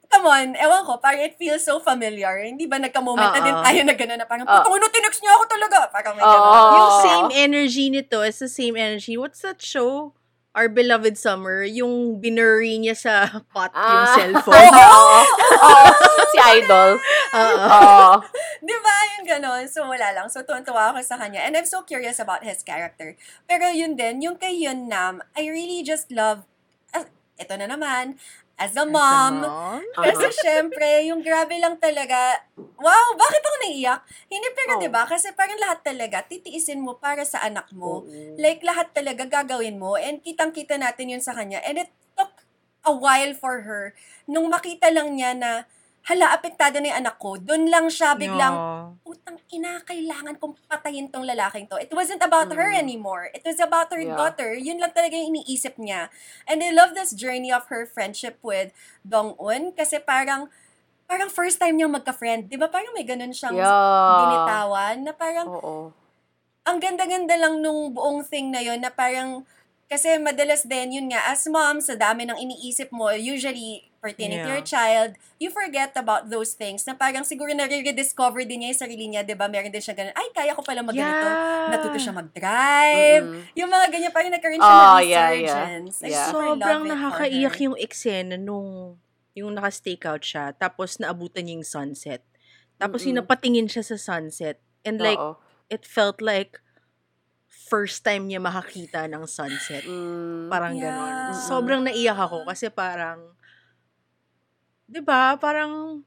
come on, ewan ko, parang it feels so familiar. Hindi ba nagka-moment na din tayo na gano'n na parang, Oo. putang ino, tinext niya ako talaga. Parang may gano'n. Yung same energy nito is the same energy. What's that show? Our Beloved Summer, yung binuri niya sa pot yung Ah. cellphone. Oo. Oo. Si Idol. Oo. Di ba? Yung gano'n. So, wala lang. So, tuwan-tuwa ako sa kanya. And I'm so curious about his character. Pero yun din, yung kay Yun Nam, I really just love, ah, ito na naman, as a mom, Mom? Kasi syempre, yung grabe lang talaga, wow, bakit ako naiyak? Hindi, pero Oh. ba Kasi parang lahat talaga, titiisin mo para sa anak mo. Oo. Like, lahat talaga gagawin mo. And kitang-kita natin yun sa kanya. And it took a while for her. Nung makita lang niya na, hala, apektado na yung anak ko, doon lang siya biglang, No. putang ina, kailangan kong patayin tong lalaking to. It wasn't about her Mm. anymore. It was about her Yeah. daughter. Yun lang talaga yung iniisip niya. And I love this journey of her friendship with Dong-un kasi parang parang first time niyang magka-friend. Di ba parang may ganun siyang Yeah. binitawan na parang Oo. ang ganda-ganda lang nung buong thing na yun na parang kasi madalas din, yun nga, as mom, sa dami ng iniisip mo, usually pertaining to Yeah. your child, you forget about those things na parang siguro nare-rediscover din niya yung sarili niya, di ba? Meron din siya ganun, ay, kaya ko pala mag ganito. Yeah. Natuto siya mag-drive. Mm-mm. Yung mga ganyan, parang nagkaroon siya Oh, ng yeah, yeah. resurgence. Yeah. super love Sobrang nakakaiyak yung eksena nung yung naka-stakeout siya, tapos naabutan niya yung sunset. Tapos yung Mm-mm. napatingin siya sa sunset. And like, Oo. it felt like first time niya makakita ng sunset. Mm. Parang Yeah. ganon. Sobrang naiyak ako kasi parang, 'di ba Parang,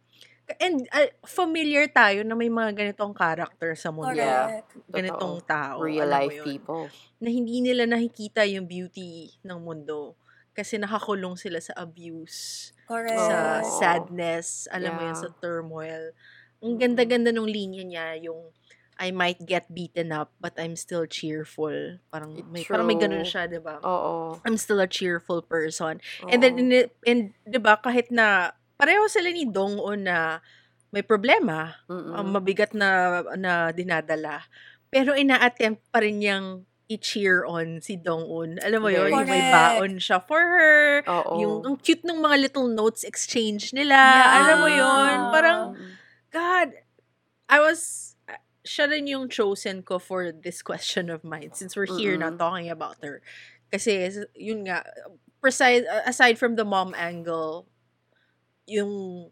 and uh, familiar tayo na may mga ganitong character sa mundo. Correct. Ganitong Totoo. tao. Real life yun? people. Na hindi nila nakikita yung beauty ng mundo. Kasi nakakulong sila sa abuse, Correct. sa Oo. sadness, alam mo yun, Yeah. sa turmoil. Ang Mm-mm. ganda-ganda nung linya niya, yung I might get beaten up, but I'm still cheerful. Parang may, parang may ganun True. siya, di ba? Oo. I'm still a cheerful person. And then, Oo. in, and, di ba, kahit na, pareho sila ni Dong-un na may problema, Mm-mm. ang mabigat na, na dinadala. Pero ina-attempt pa rin niyang i-cheer on si Dong-un. Alam mo yun, yung may baon siya for her. Oo. Yung, ang cute ng mga little notes exchange nila. Yeah. Alam mo yun, parang. God, I was, siya rin yung chosen ko for this question of mine since we're here na Mm-mm. talking about her. Kasi, yun nga, precise, aside from the mom angle, yung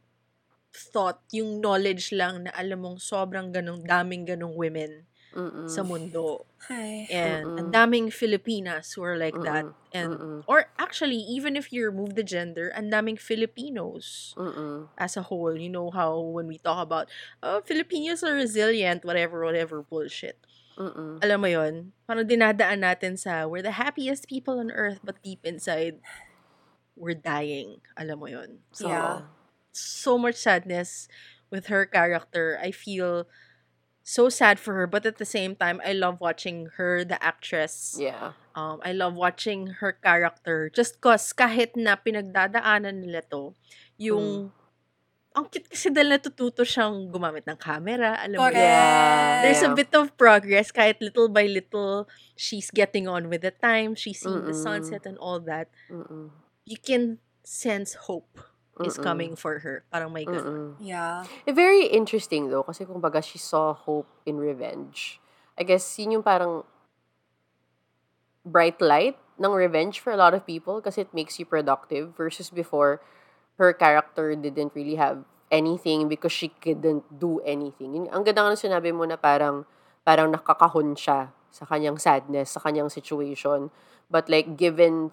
thought, yung knowledge lang na alam mong sobrang ganong, daming ganong women Mm-mm. sa mundo. Ay. And ang Mm-mm. daming Filipinas who are like that. Mm-mm. And, Mm-mm. or actually, even if you remove the gender, ang daming Filipinos Mm-mm. as a whole. You know how when we talk about, oh, Filipinos are resilient, whatever, whatever bullshit. Mm-mm. Alam mo yon parang dinadaan natin sa, we're the happiest people on earth, but deep inside, we're dying. Alam mo yon So, Yeah. so much sadness with her character. I feel so sad for her, but at the same time, I love watching her, the actress. Yeah. Um, I love watching her character just cause kahit na pinagdadaanan nila to, yung ang cute kasi dahil natututo siyang gumamit ng camera, alam mo Correct. yun. Yeah. There's a bit of progress kahit little by little she's getting on with the time, she's seeing the Mm-mm. sunset and all that. Mm-mm. You can sense hope is Mm-mm. coming for her. Parang may ganun. Yeah. Eh, Very interesting though, kasi kumbaga she saw hope in revenge. I guess yun yung parang bright light ng revenge for a lot of people kasi it makes you productive versus before her character didn't really have anything because she couldn't do anything. Yun, ang ganda nga sinabi mo na parang parang nakakahon siya sa kanyang sadness, sa kanyang situation. But like given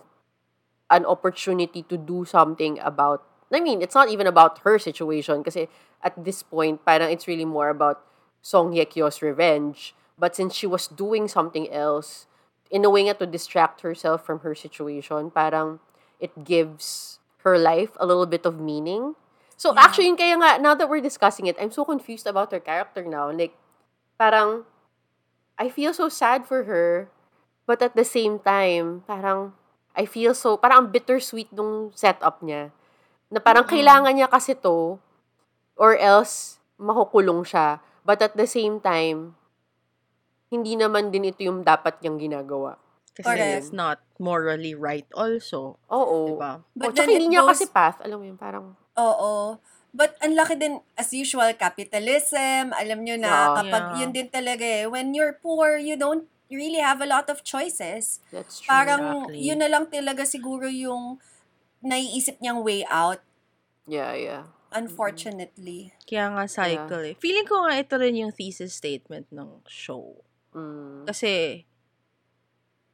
an opportunity to do something about I mean, it's not even about her situation kasi at this point, parang it's really more about Song Hye Kyo's revenge. But since she was doing something else, in a way nga to distract herself from her situation, parang it gives her life a little bit of meaning. So Yeah. actually, yun kaya nga, now that we're discussing it, I'm so confused about her character now. Like, parang, I feel so sad for her, but at the same time, parang, I feel so, parang ang bittersweet nung setup niya. Na parang kailangan niya kasi to, or else, makukulong siya. But at the same time, hindi naman din ito yung dapat niyang ginagawa. Kasi Correct. it's not morally right also. Oo. Diba? But But tsaka then hindi niya goes- kasi path. Alam mo yun, parang, Oo. But ang laki din, as usual, capitalism. Alam nyo na, Yeah. kapag Yeah. yun din talaga eh. When you're poor, you don't really have a lot of choices. that's true. Parang, Exactly. yun na lang talaga siguro yung naiisip niyang way out, yeah, yeah. unfortunately. Kaya nga cycle eh. Feeling ko nga ito rin yung thesis statement ng show. Mm. Kasi,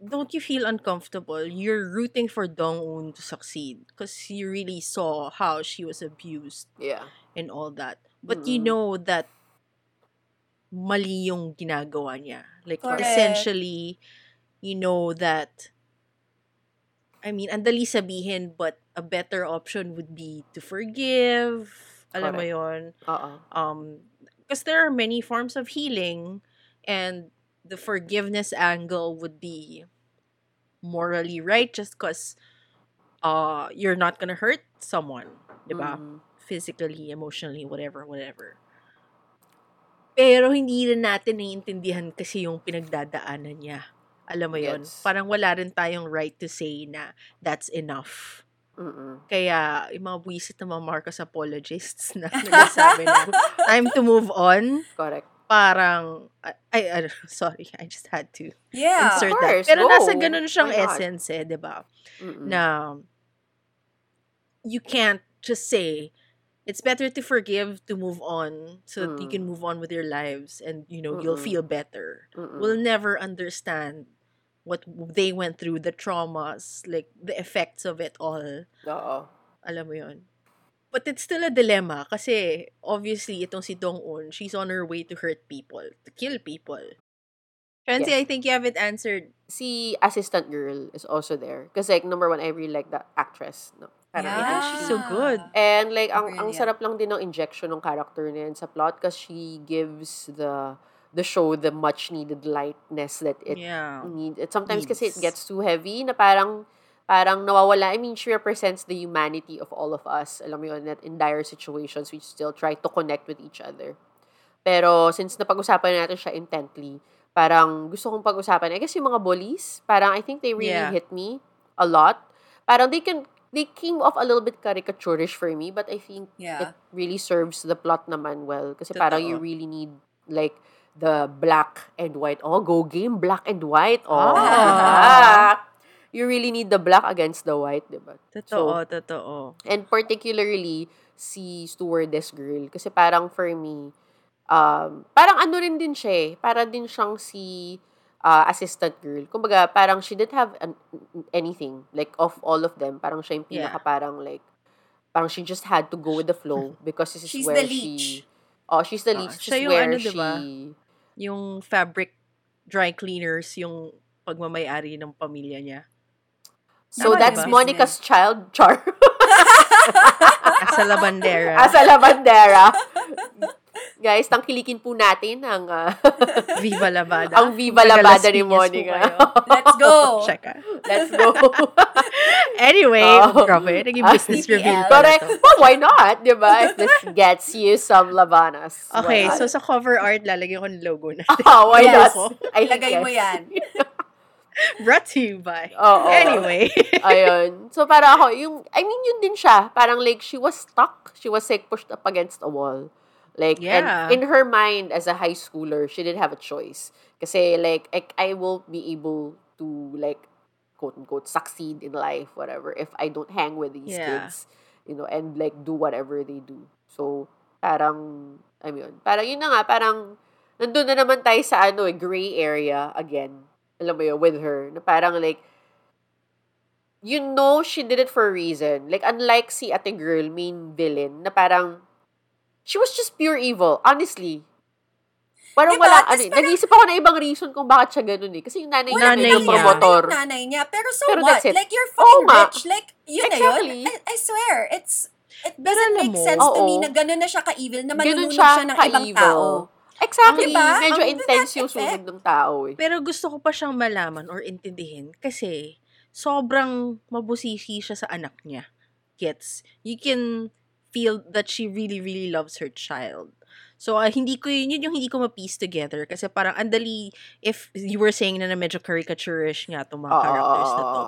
don't you feel uncomfortable? You're rooting for Dong-un to succeed because you really saw how she was abused Yeah. and all that. But you Mm-mm. know that mali yung ginagawa niya. Like, Correct. essentially, you know that, I mean, ang dali sabihin, but a better option would be to forgive. Alam mo yon Oo. um because there are many forms of healing and the forgiveness angle would be morally right just because uh you're not gonna hurt someone diba Mm. physically emotionally whatever whatever pero hindi rin natin naiintindihan kasi yung pinagdadaanan niya alam mo yon Yes. parang wala rin tayong right to say na that's enough Mm-mm. kaya, yung mga buwisit na mga Marcos apologists na nagsasabi na, time to move on, Correct. parang, ay, ay, sorry, I just had to Yeah. insert that. Pero go. nasa ganun siyang essence eh, di ba? Na, you can't just say, it's better to forgive to move on so that you Mm. can move on with your lives and, you know, you'll feel better. Mm-mm. We'll never understand what they went through, the traumas, like, the effects of it all. Oo. Alam mo yun. But it's still a dilemma kasi obviously itong si Dong-un, she's on her way to hurt people, to kill people. Francie, Yes. I think you have it answered. Si assistant girl is also there. Because like, number one, I really like that actress. No? Parang I think Yeah. she's she- so good. And like, ang, ang sarap lang din ng injection ng character niya sa plot because she gives the the show the much needed lightness that it yeah. need. It sometimes kasi it Needs. gets too heavy na parang parang nawawala. I mean, she represents the humanity of all of us. Alam mo yun, that in dire situations, we still try to connect with each other. Pero since napag-usapan natin siya intently, parang gusto kong pag-usapan. I guess yung mga bullies, parang I think they really Yeah. hit me a lot. Parang they can they came off a little bit caricaturish for me, but I think it Yeah. really serves the plot naman well. Kasi parang you Totoo. really need like the black and white. Oh, go game, black and white. Oh, Ah. You really need the black against the white, diba? Totoo, totoo. And particularly, si stewardess girl. Kasi parang for me, um, parang ano rin din siya eh. Para din siyang si uh, assistant girl. Kumbaga, parang she didn't have an, anything. Like, of all of them, parang siya yung Yeah. pinaka parang like, parang she just had to go with the flow because this is She's where the she... leech. Oh, she's the Ah, leech. siya Just yung where ano, she... diba? Yung fabric dry cleaners, yung pagmamayari ng pamilya niya. So, Tama, that's diba? Monica's child, Char. As a labandera. As a lavandera. guys, tangkilikin po natin ang, ah, Viva Labada. ang Viva Labada ni Monica. Let's go! Check ah. Let's go. Anyway, Oh. grabe. Naging business CPL. review. Correct. Well, why not? Di ba? If this gets you some Labanas. Okay, so sa cover art, lalagyan ko ng logo na. Ah, why Yes. not? I Ilagay mo yan. Brought to you by. Oo. Anyway. Ayun. So, para ako, yung, I mean, yun din siya. Parang like, she was stuck. She was like pushed up against a wall. Like, Yeah. and in her mind, as a high schooler, she didn't have a choice. Kasi, like, I, I won't be able to, like, quote-unquote, succeed in life, whatever, if I don't hang with these Yeah. kids, you know, and, like, do whatever they do. So, parang, I mean, parang yun na nga, parang, nandun na naman tayo sa, ano, eh, gray area again. Alam mo yun, with her. Na parang, like, you know she did it for a reason. Like, unlike si ate girl, main villain, na parang, she was just pure evil. Honestly. Parang Diba? wala, ano, parang- nag-iisip ako na ibang reason kung bakit siya ganun eh. Kasi yung nanay, Wala niya, nanay yung niya. promotor. Yung nanay niya. Pero so Pero what? Like, you're fucking nga. rich. Like, yun Exactly. na yun. I, I swear, it's, it doesn't make mo, sense to oo. me na gano'n na siya ka-evil na Ganun manununod siya, siya ng ibang tao. Exactly. Diba? Medyo Ang intense yung sunod ng tao eh. Pero gusto ko pa siyang malaman or intindihin kasi sobrang mabusisi siya sa anak niya. Gets? You can feel that she really, really loves her child. So, ah, hindi ko yun, yun yung hindi ko ma-piece together. Kasi parang andali, if you were saying na na medyo caricaturish nga itong mga Oo, characters na to.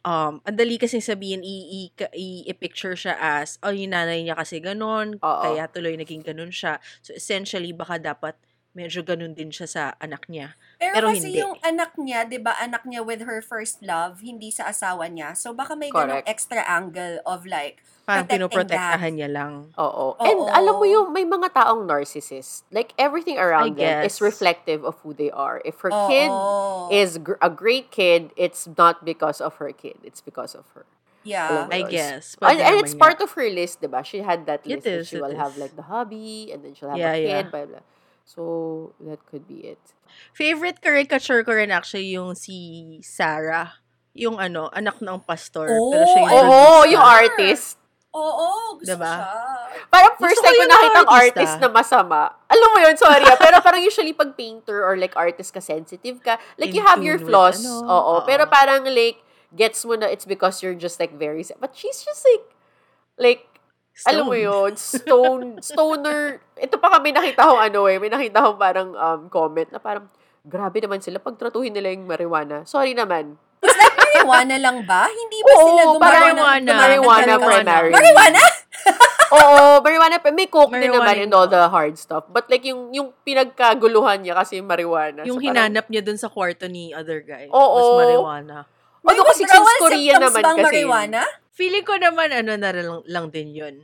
Um, andali kasi sabihin, i-picture siya as, oh, yung nanay niya kasi ganun, Oo. kaya tuloy naging ganun siya. So, essentially, baka dapat medyo ganun din siya sa anak niya. Pero, Pero kasi hindi. yung anak niya, di ba, anak niya with her first love, hindi sa asawa niya. So, baka may ganong Correct. extra angle of like, Parang pinoprotektahan niya lang. Oo. Oo. And alam mo yung may mga taong narcissist. Like everything around them guess. is reflective of who they are. If her Oo. kid is gr- a great kid, it's not because of her kid. It's because of her. yeah. Alam mo I yun. guess. And, Pwede and naman it's part of her list, diba? She had that It list that is, she it will have is. like the hobby and then she'll have Yeah, a kid, yeah. blah, blah. So, that could be it. Favorite caricature ko rin actually yung si Sarah. Yung ano, anak ng pastor. Oh, pero siya yung Oo, producer. yung artist. Oo, gusto Diba? siya. Parang first time ko nakita ang artist, na masama. Alam mo yun, sorry ah. Pero parang usually pag painter or like artist ka, sensitive ka, like you have your flaws. ano, Oo. oo. Pero parang like, gets mo na it's because you're just like very, but she's just like, like, alam mo yun, stone, stoner. Ito pa kami nakita ko ano eh, may nakita ko parang um, comment na parang, grabe naman sila pagtratuhin nila yung marijuana. Sorry naman. Marijuana lang ba? Hindi ba Oo, sila gumagawa marijuana. ng Marijuana marijuana? primarily. Marijuana? Oo, marijuana. pa- May coke din naman yung and all the hard stuff. But like yung yung pinagkaguluhan niya kasi marijuana. Yung So, parang- hinanap niya dun sa kwarto ni other guy. Oo. Was marijuana. Although kasi since Korea naman bang kasi. marijuana? Feeling ko naman ano na lang, lang din yun.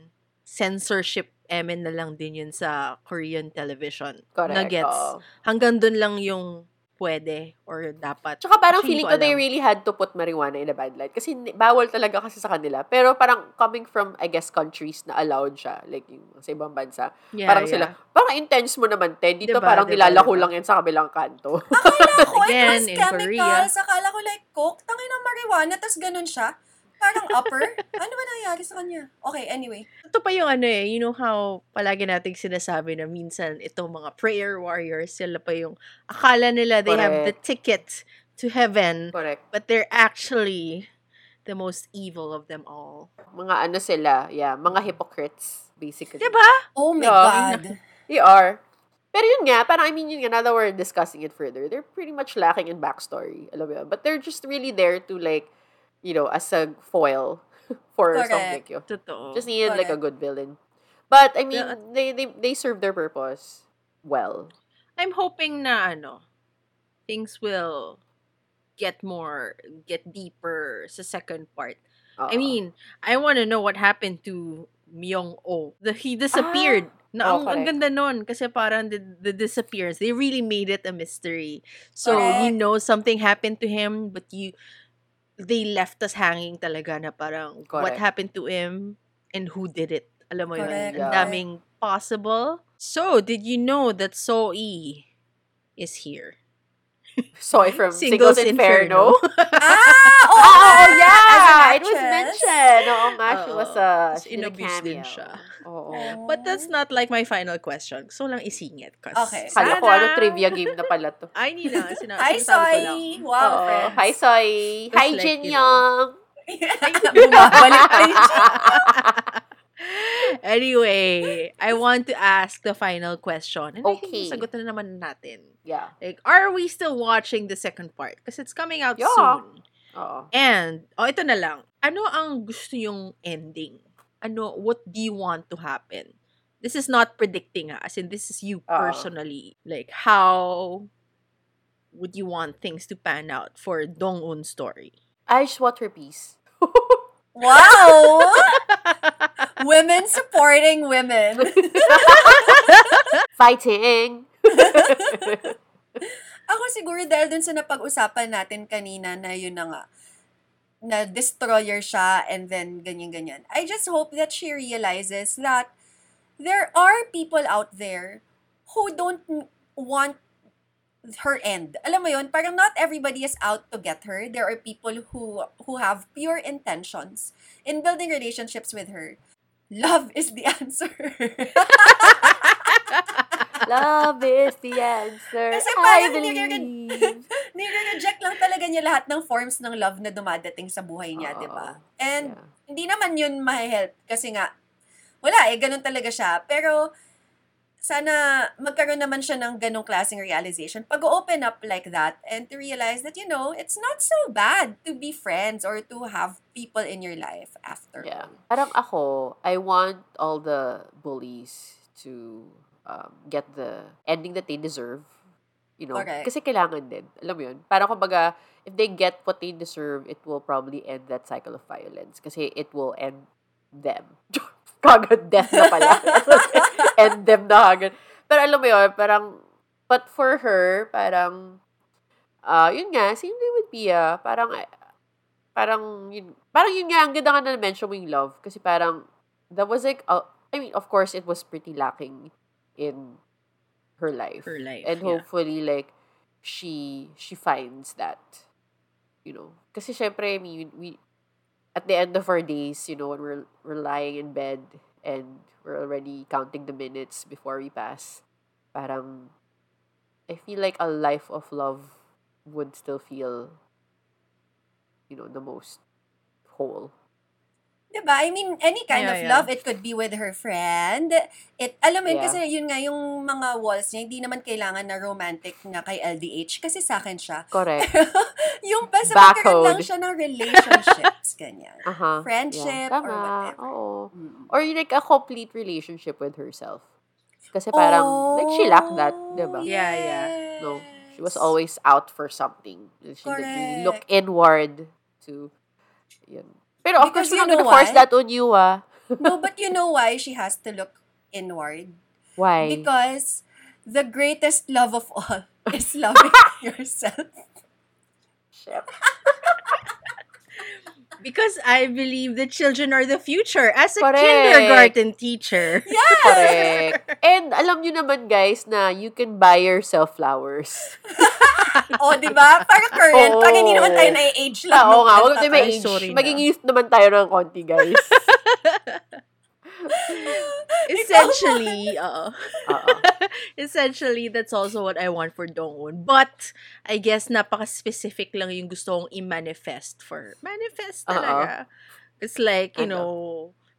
Censorship emen na lang din yun sa Korean television. Correct. Nuggets. oo. Hanggang dun lang yung pwede or dapat. Tsaka parang Actually, feeling hindi ko they really had to put marijuana in a bad light. Kasi bawal talaga kasi sa kanila. Pero parang coming from, I guess, countries na allowed siya. Like yung sa ibang bansa. Yeah, parang yeah. sila, parang intense mo naman, Ted. Dito Diba, parang diba, nilalako diba? lang yan sa kabilang kanto. Akala ko Again, it was Korea. chemicals. Akala ko like coke. Tangin ng marijuana, tas ganun siya. Parang upper. ano ba nangyari sa kanya? Okay, anyway. Ito pa yung ano eh, you know how palagi nating sinasabi na minsan itong mga prayer warriors, sila pa yung akala nila they have the ticket to heaven, Correct. but they're actually the most evil of them all. Mga ano sila, yeah, mga hypocrites, basically. Diba? Oh my Yeah. God. They are. Pero yun nga, parang I mean yun nga, now that we're discussing it further, they're pretty much lacking in backstory. Alam mo yun? But they're just really there to like, you know, as a foil for Correct. Song Totoo. Just needed like a good villain. But I mean, Yeah. they, they they serve their purpose well. I'm hoping na ano, things will get more, get deeper sa second part. I uh-uh. mean, I want to know what happened to Myung Oh. The, he disappeared. Ah! na, Oh, ang, ang correct. ganda nun. Kasi parang the, the disappearance, they really made it a mystery. So, you know something happened to him, but you, they left us hanging talaga na parang what Correct. happened to him and who did it. Alam mo yun, Correct. ang Yeah. daming possible. So, did you know that So E is here? Soy from Singles Singles, Inferno. ah! Oo Oh, nga! yeah! It was mentioned. Oo nga, she was a, Tapos she did a inabuse din cameo. siya. Oo. But that's not like my final question. Gusto lang isingit. 'cause Okay. Kala ko ano trivia game na pala to. Ay, na. Sina- Hi, sinasabi ko lang. Soy! Wow, Oo. friends. Hi, Soy. Hi, like, Jin you Young. Bumabalik pa yun siya. Anyway, I want to ask the final question. And I Okay. think sagot na naman natin. Yeah. Like, are we still watching the second part? Because it's coming out Yeah. soon. Oo. And, oh, ito na lang. Ano ang gusto yung ending? Ano, what do you want to happen? This is not predicting, ah. As in, this is you Oo. personally. Like, how would you want things to pan out for Dong-un story? I just want her peace. Wow! women supporting women. Fighting. Ako siguro dahil dun sa napag-usapan natin kanina na yun na nga, na destroyer siya and then ganyan-ganyan. I just hope that she realizes that there are people out there who don't want her end. Alam mo yun, parang not everybody is out to get her. There are people who who have pure intentions in building relationships with her. Love is the answer. Love is the answer. Kasi I parang believe. Nire-reject lang talaga niya lahat ng forms ng love na dumadating sa buhay niya, Oo. di ba? And Yeah. hindi naman yun ma-help kasi nga, wala eh, ganun talaga siya. Pero, sana magkaroon naman siya ng ganong klaseng realization. Pag-open up like that and to realize that, you know, it's not so bad to be friends or to have people in your life after. Yeah. Parang ako, I want all the bullies to um, get the ending that they deserve. You know, Correct. kasi kailangan din. Alam mo yun? Parang kumbaga, if they get what they deserve, it will probably end that cycle of violence. Kasi it will end them. Kagad death na pala. end them na kagad. Pero alam mo yun, parang, but for her, parang, ah yun nga, same thing with Pia. Parang, eh, parang, yun, parang yun nga, ang ganda nga na mention mo yung love. Kasi parang, that was like, uh, I mean, of course, it was pretty lacking in her life. Her life, And yeah. hopefully, like, she, she finds that, you know. Kasi syempre, I mean, we, at the end of our days, you know, when we're, we're lying in bed and we're already counting the minutes before we pass, parang, I feel like a life of love would still feel, you know, the most whole. Diba? I mean, any kind Yeah, of yeah. love, it could be with her friend. It, alam mo yun, Yeah. kasi yun nga, yung mga walls niya, hindi naman kailangan na romantic nga kay LDH kasi sa akin siya. Correct. yung basta magkaroon lang siya ng relationships, ganyan. Uh-huh. Friendship yeah. or whatever. Oo. Mm. Or like a complete relationship with herself. Kasi parang, like she lacked that, di ba? Yeah, yeah. No. She was always out for something. She didn't really look Correct. inward to, yun. Pero of Because course, you we're not gonna know force why? that on you, ah. No, but you know why she has to look inward? Why? Because the greatest love of all is loving yourself. Because I believe that children are the future as a Correct. kindergarten teacher. Correct. And alam nyo naman, guys, na you can buy yourself flowers. o, di ba? Parang current. Oo. Pag hindi naman tayo na-age lang. Oo nga, huwag tayo may tayo. age. sorry na. Maging youth naman tayo ng konti, guys. Essentially, oo. Essentially, that's also what I want for Dongwon. But, I guess, napaka-specific lang yung gusto kong i-manifest for. Manifest talaga. It's like, you Ano? know,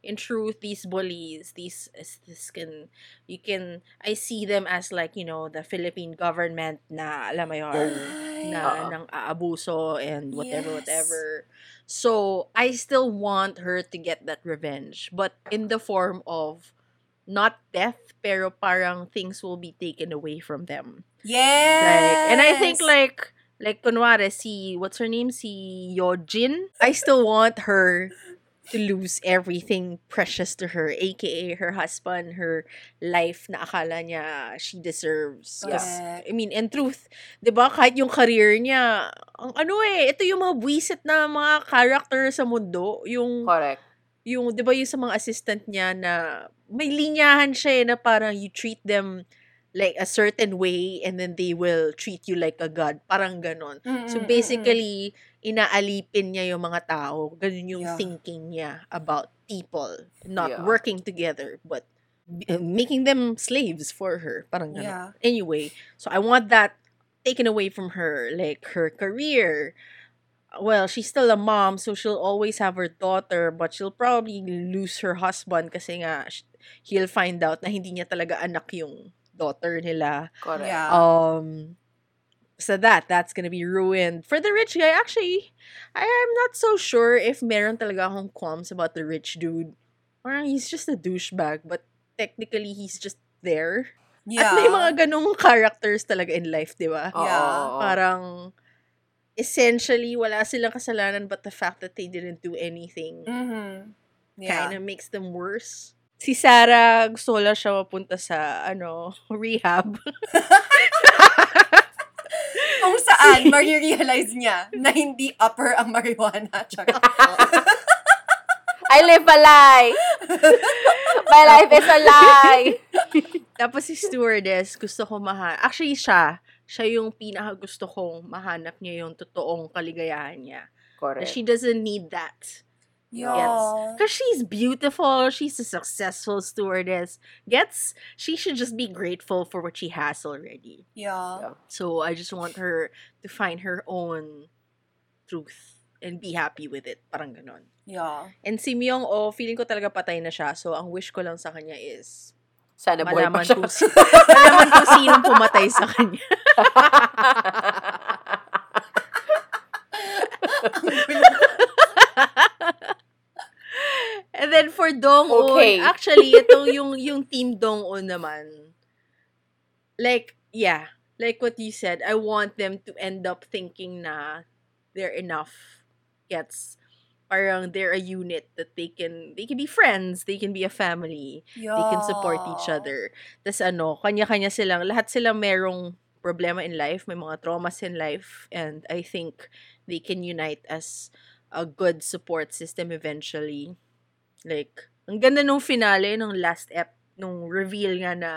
in truth, these bullies, these, this can, you can, I see them as like, you know, the Philippine government na, alam mo yun, Ay. na Oo. ng aabuso and whatever, Yes. whatever. So, I still want her to get that revenge, but in the form of not death, pero parang things will be taken away from them. Yes. Like, and I think like, like kunwari si, what's her name? Si Yojin. I still want her to lose everything precious to her, aka her husband, her life na akala niya she deserves. Correct. I mean, in truth, 'di ba kahit yung career niya, ang ano eh, ito yung mga buwisit na mga character sa mundo, yung Correct. Yung 'di ba yung sa mga assistant niya na may linyahan siya eh, na parang you treat them like a certain way and then they will treat you like a god. Parang ganon. Mm, So mm, mm, mm. basically, inaalipin niya yung mga tao. Ganun yung Yeah. thinking niya about people. Not Yeah. working together, but uh, making them slaves for her. Parang ganon. Yeah. Anyway, so I want that taken away from her. Like, her career. Well, she's still a mom, so she'll always have her daughter, but she'll probably lose her husband kasi nga, he'll find out na hindi niya talaga anak yung daughter nila. Correct. Yeah. Um, so that that's gonna be ruined for the rich guy. Actually, I am not so sure if meron talaga akong qualms about the rich dude. Parang he's just a douchebag, but technically he's just there. yeah. At may mga ganong characters talaga in life, di ba? Yeah. Parang essentially wala silang kasalanan but the fact that they didn't do anything Mhm. kind Yeah. of makes them worse. Si Sarah, gusto lang siya mapunta sa, ano, rehab. Kung saan, marirealize niya na hindi upper ang marijuana. I live a lie. My life is a lie. Tapos si stewardess, gusto ko mahanap. Actually, siya. Siya yung pinaka gusto kong mahanap niya yung totoong kaligayahan niya. Correct. she doesn't need that. Yeah. Because she's beautiful. She's a successful stewardess. Gets, she should just be grateful for what she has already. Yeah. So I just want her to find her own truth and be happy with it. Parang ganon. Yeah. And si Myung Oh, feeling ko talaga patay na siya. So ang wish ko lang sa kanya is Sana boy pa malaman siya. kung, malaman kung sinong pumatay sa kanya. And then for Dong-un, Okay. actually, itong yung, yung team Dong-un naman, like, yeah, like what you said, I want them to end up thinking na they're enough. Gets, parang they're a unit that they can, they can be friends, they can be a family, Yeah. they can support each other. Tapos ano, kanya-kanya silang, lahat silang merong problema in life, may mga traumas in life, and I think they can unite as a good support system eventually. Like, ang ganda nung finale, nung last ep, nung reveal nga na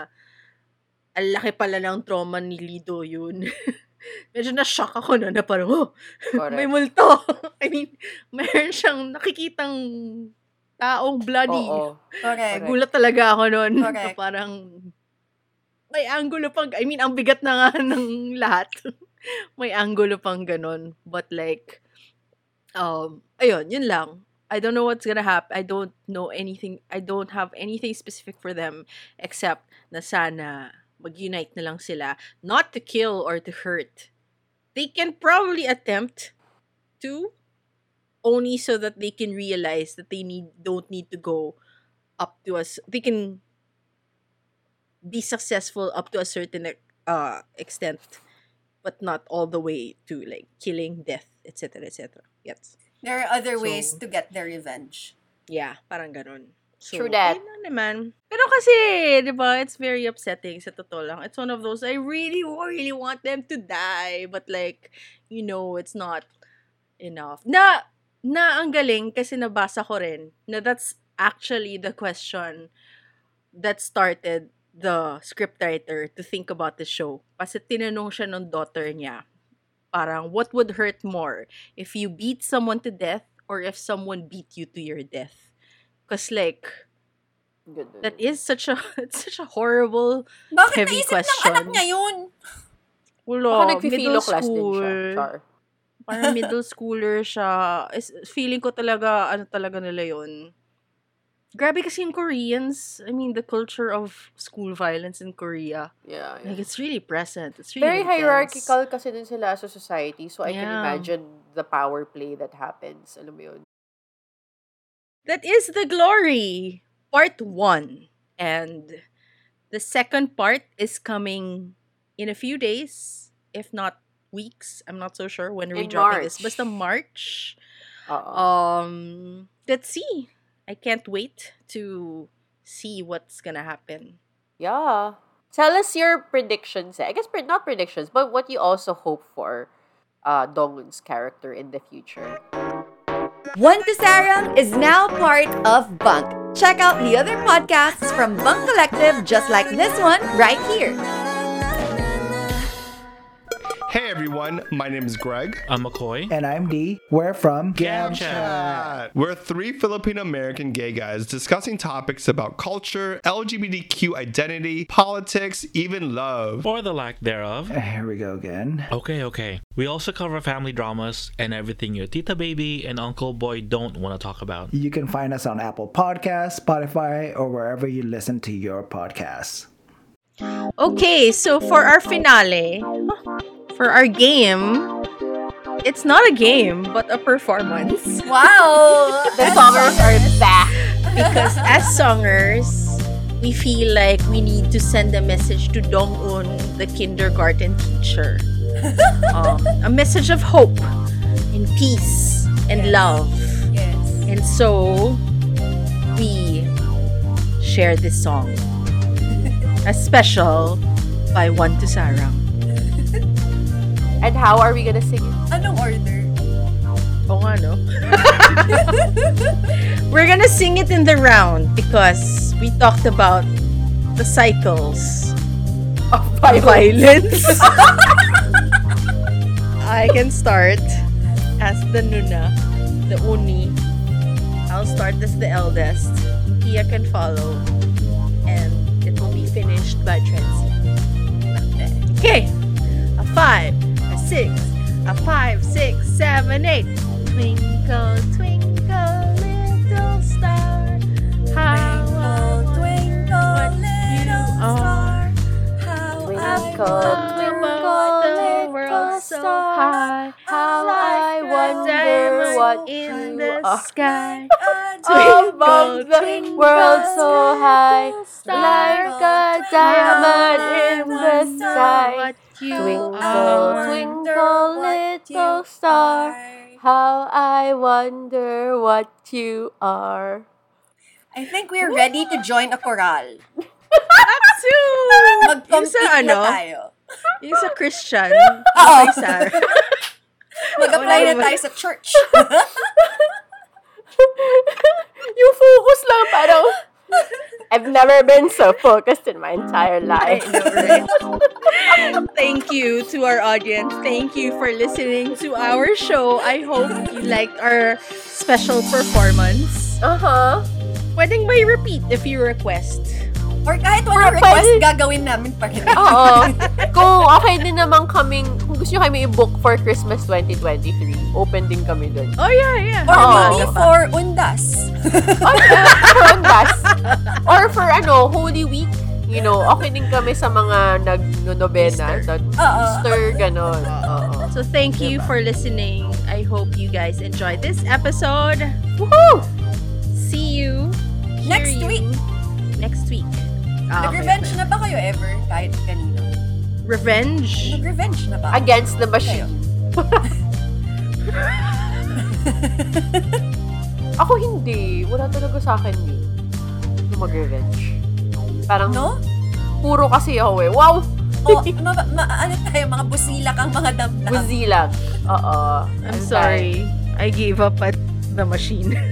ang laki pala ng trauma ni Lido yun. Medyo na-shock ako na, na parang, oh, may multo. I mean, meron siyang nakikitang taong bloody. Oo. Correct. Gulat talaga ako noon. Correct. Parang, may angulo pang, I mean, ang bigat na nga ng lahat. may angulo pang ganon. But like, um, ayun, yun lang. I don't know what's gonna happen. I don't know anything. I don't have anything specific for them except na sana mag-unite na lang sila. Not to kill or to hurt. They can probably attempt to only so that they can realize that they need don't need to go up to us. They can be successful up to a certain uh extent, but not all the way to like killing, death, etc., etc. Yes. There are other ways to get their revenge. Yeah, parang ganun. So, True that. ayun lang naman. Pero kasi, di ba, it's very upsetting sa totoo lang. It's one of those, I really, really want them to die. But like, you know, it's not enough. Na, na ang galing kasi nabasa ko rin na that's actually the question that started the scriptwriter to think about the show. Kasi tinanong siya ng daughter niya, parang, what would hurt more? If you beat someone to death or if someone beat you to your death? Because like, Good. that is such a, it's such a horrible, Bakit Heavy naisip ng question. anak niya yun? wala, nagpi-philo middle class din siya. Char. Parang middle schooler siya. Is, feeling ko talaga, ano talaga nila yun. Grabe kasi yung Koreans, I mean, the culture of school violence in Korea, Yeah, yeah. like, it's really present. It's really Very intense. hierarchical kasi din sila sa society. So, I can Yeah. imagine the power play that happens. Alam mo yun? That is the glory, part one. And the second part is coming in a few days, if not weeks. I'm not so sure when we're In dropping this. March. Basta March. Oo. Um, let's see. I can't wait to see what's gonna happen. Yeah. Tell us your predictions. I guess not predictions, but what you also hope for uh, Dongun's character in the future. One to Sarang is now part of Bunk. Check out the other podcasts from Bunk Collective just like this one right here. Everyone. My name is Greg. I'm McCoy. And I'm D. We're from Gam Chat. We're three Filipino American gay guys discussing topics about culture, LGBTQ identity, politics, even love. Or the lack thereof. Uh, here we go again. Okay, okay. We also cover family dramas and everything your tita baby and uncle boy don't want to talk about. You can find us on Apple Podcasts, Spotify, or wherever you listen to your podcasts. Okay, so for our finale, for our game, it's not a game, but a performance. Wow! The songers are back. Because as songers, we feel like we need to send a message to Dong-un, the kindergarten teacher. Um, a message of hope and peace and love. yes. And so, we share this song. A special by One to Sarang. And how are we gonna sing it? Anong order? Oo nga, no? We're gonna sing it in the round because we talked about the cycles Of violence. I can start as the Nuna, the Uni. I'll start as the eldest. Kia can follow. And it will be finished by Trency. Okay. A five, a six, a five, six, seven, eight. Twinkle, twinkle, little star. How Twinkle, twinkle, what little you star. How Twinkle, I twinkle, the little world so star. high. How I wonder what in you the are. sky. Above the Twinkle, world so high, star. like a diamond in the sky. What you Twinkle, are. twinkle, little star. How I wonder what you are. I think we're ready to join a choral. Aksu! Yung Mag-compete sa ano? Oh. na tayo. Yung sa Christian. Oo. Kay Sarah. Mag-apply na Wala tayo sa church. yung focus lang parang I've never been so focused in my entire life. Thank you to our audience. Thank you for listening to our show. I hope you liked our special performance. Uh-huh. Pwedeng may repeat if you request. Or kahit wala request, pwede- gagawin namin pa rin. Oo. Kung okay din naman kaming, kung gusto nyo kami i-book for Christmas 2023, open din kami dun. Oh, yeah, yeah. Or Oo. maybe for undas. Or for undas. Or for ano, Holy Week. You know, okay din kami sa mga nag-nobena. Easter. Oo. Easter, ganon. Oo. So thank you for listening. I hope you guys enjoyed this episode. Woohoo! See you hear Next you week. Next week. Ah, okay, Nag-revenge okay. na ba kayo ever? Kahit kanino? Revenge. Nag-revenge na ba? Against the machine. Ako hindi. Wala talaga sa akin yun. Yung mag-revenge. Parang, No? puro kasi ako eh. Wow! O, ma, ma, ano tayo, mga busilak ang mga damdam. Buzilag. Oo. I'm Ang sorry. I gave up at the machine.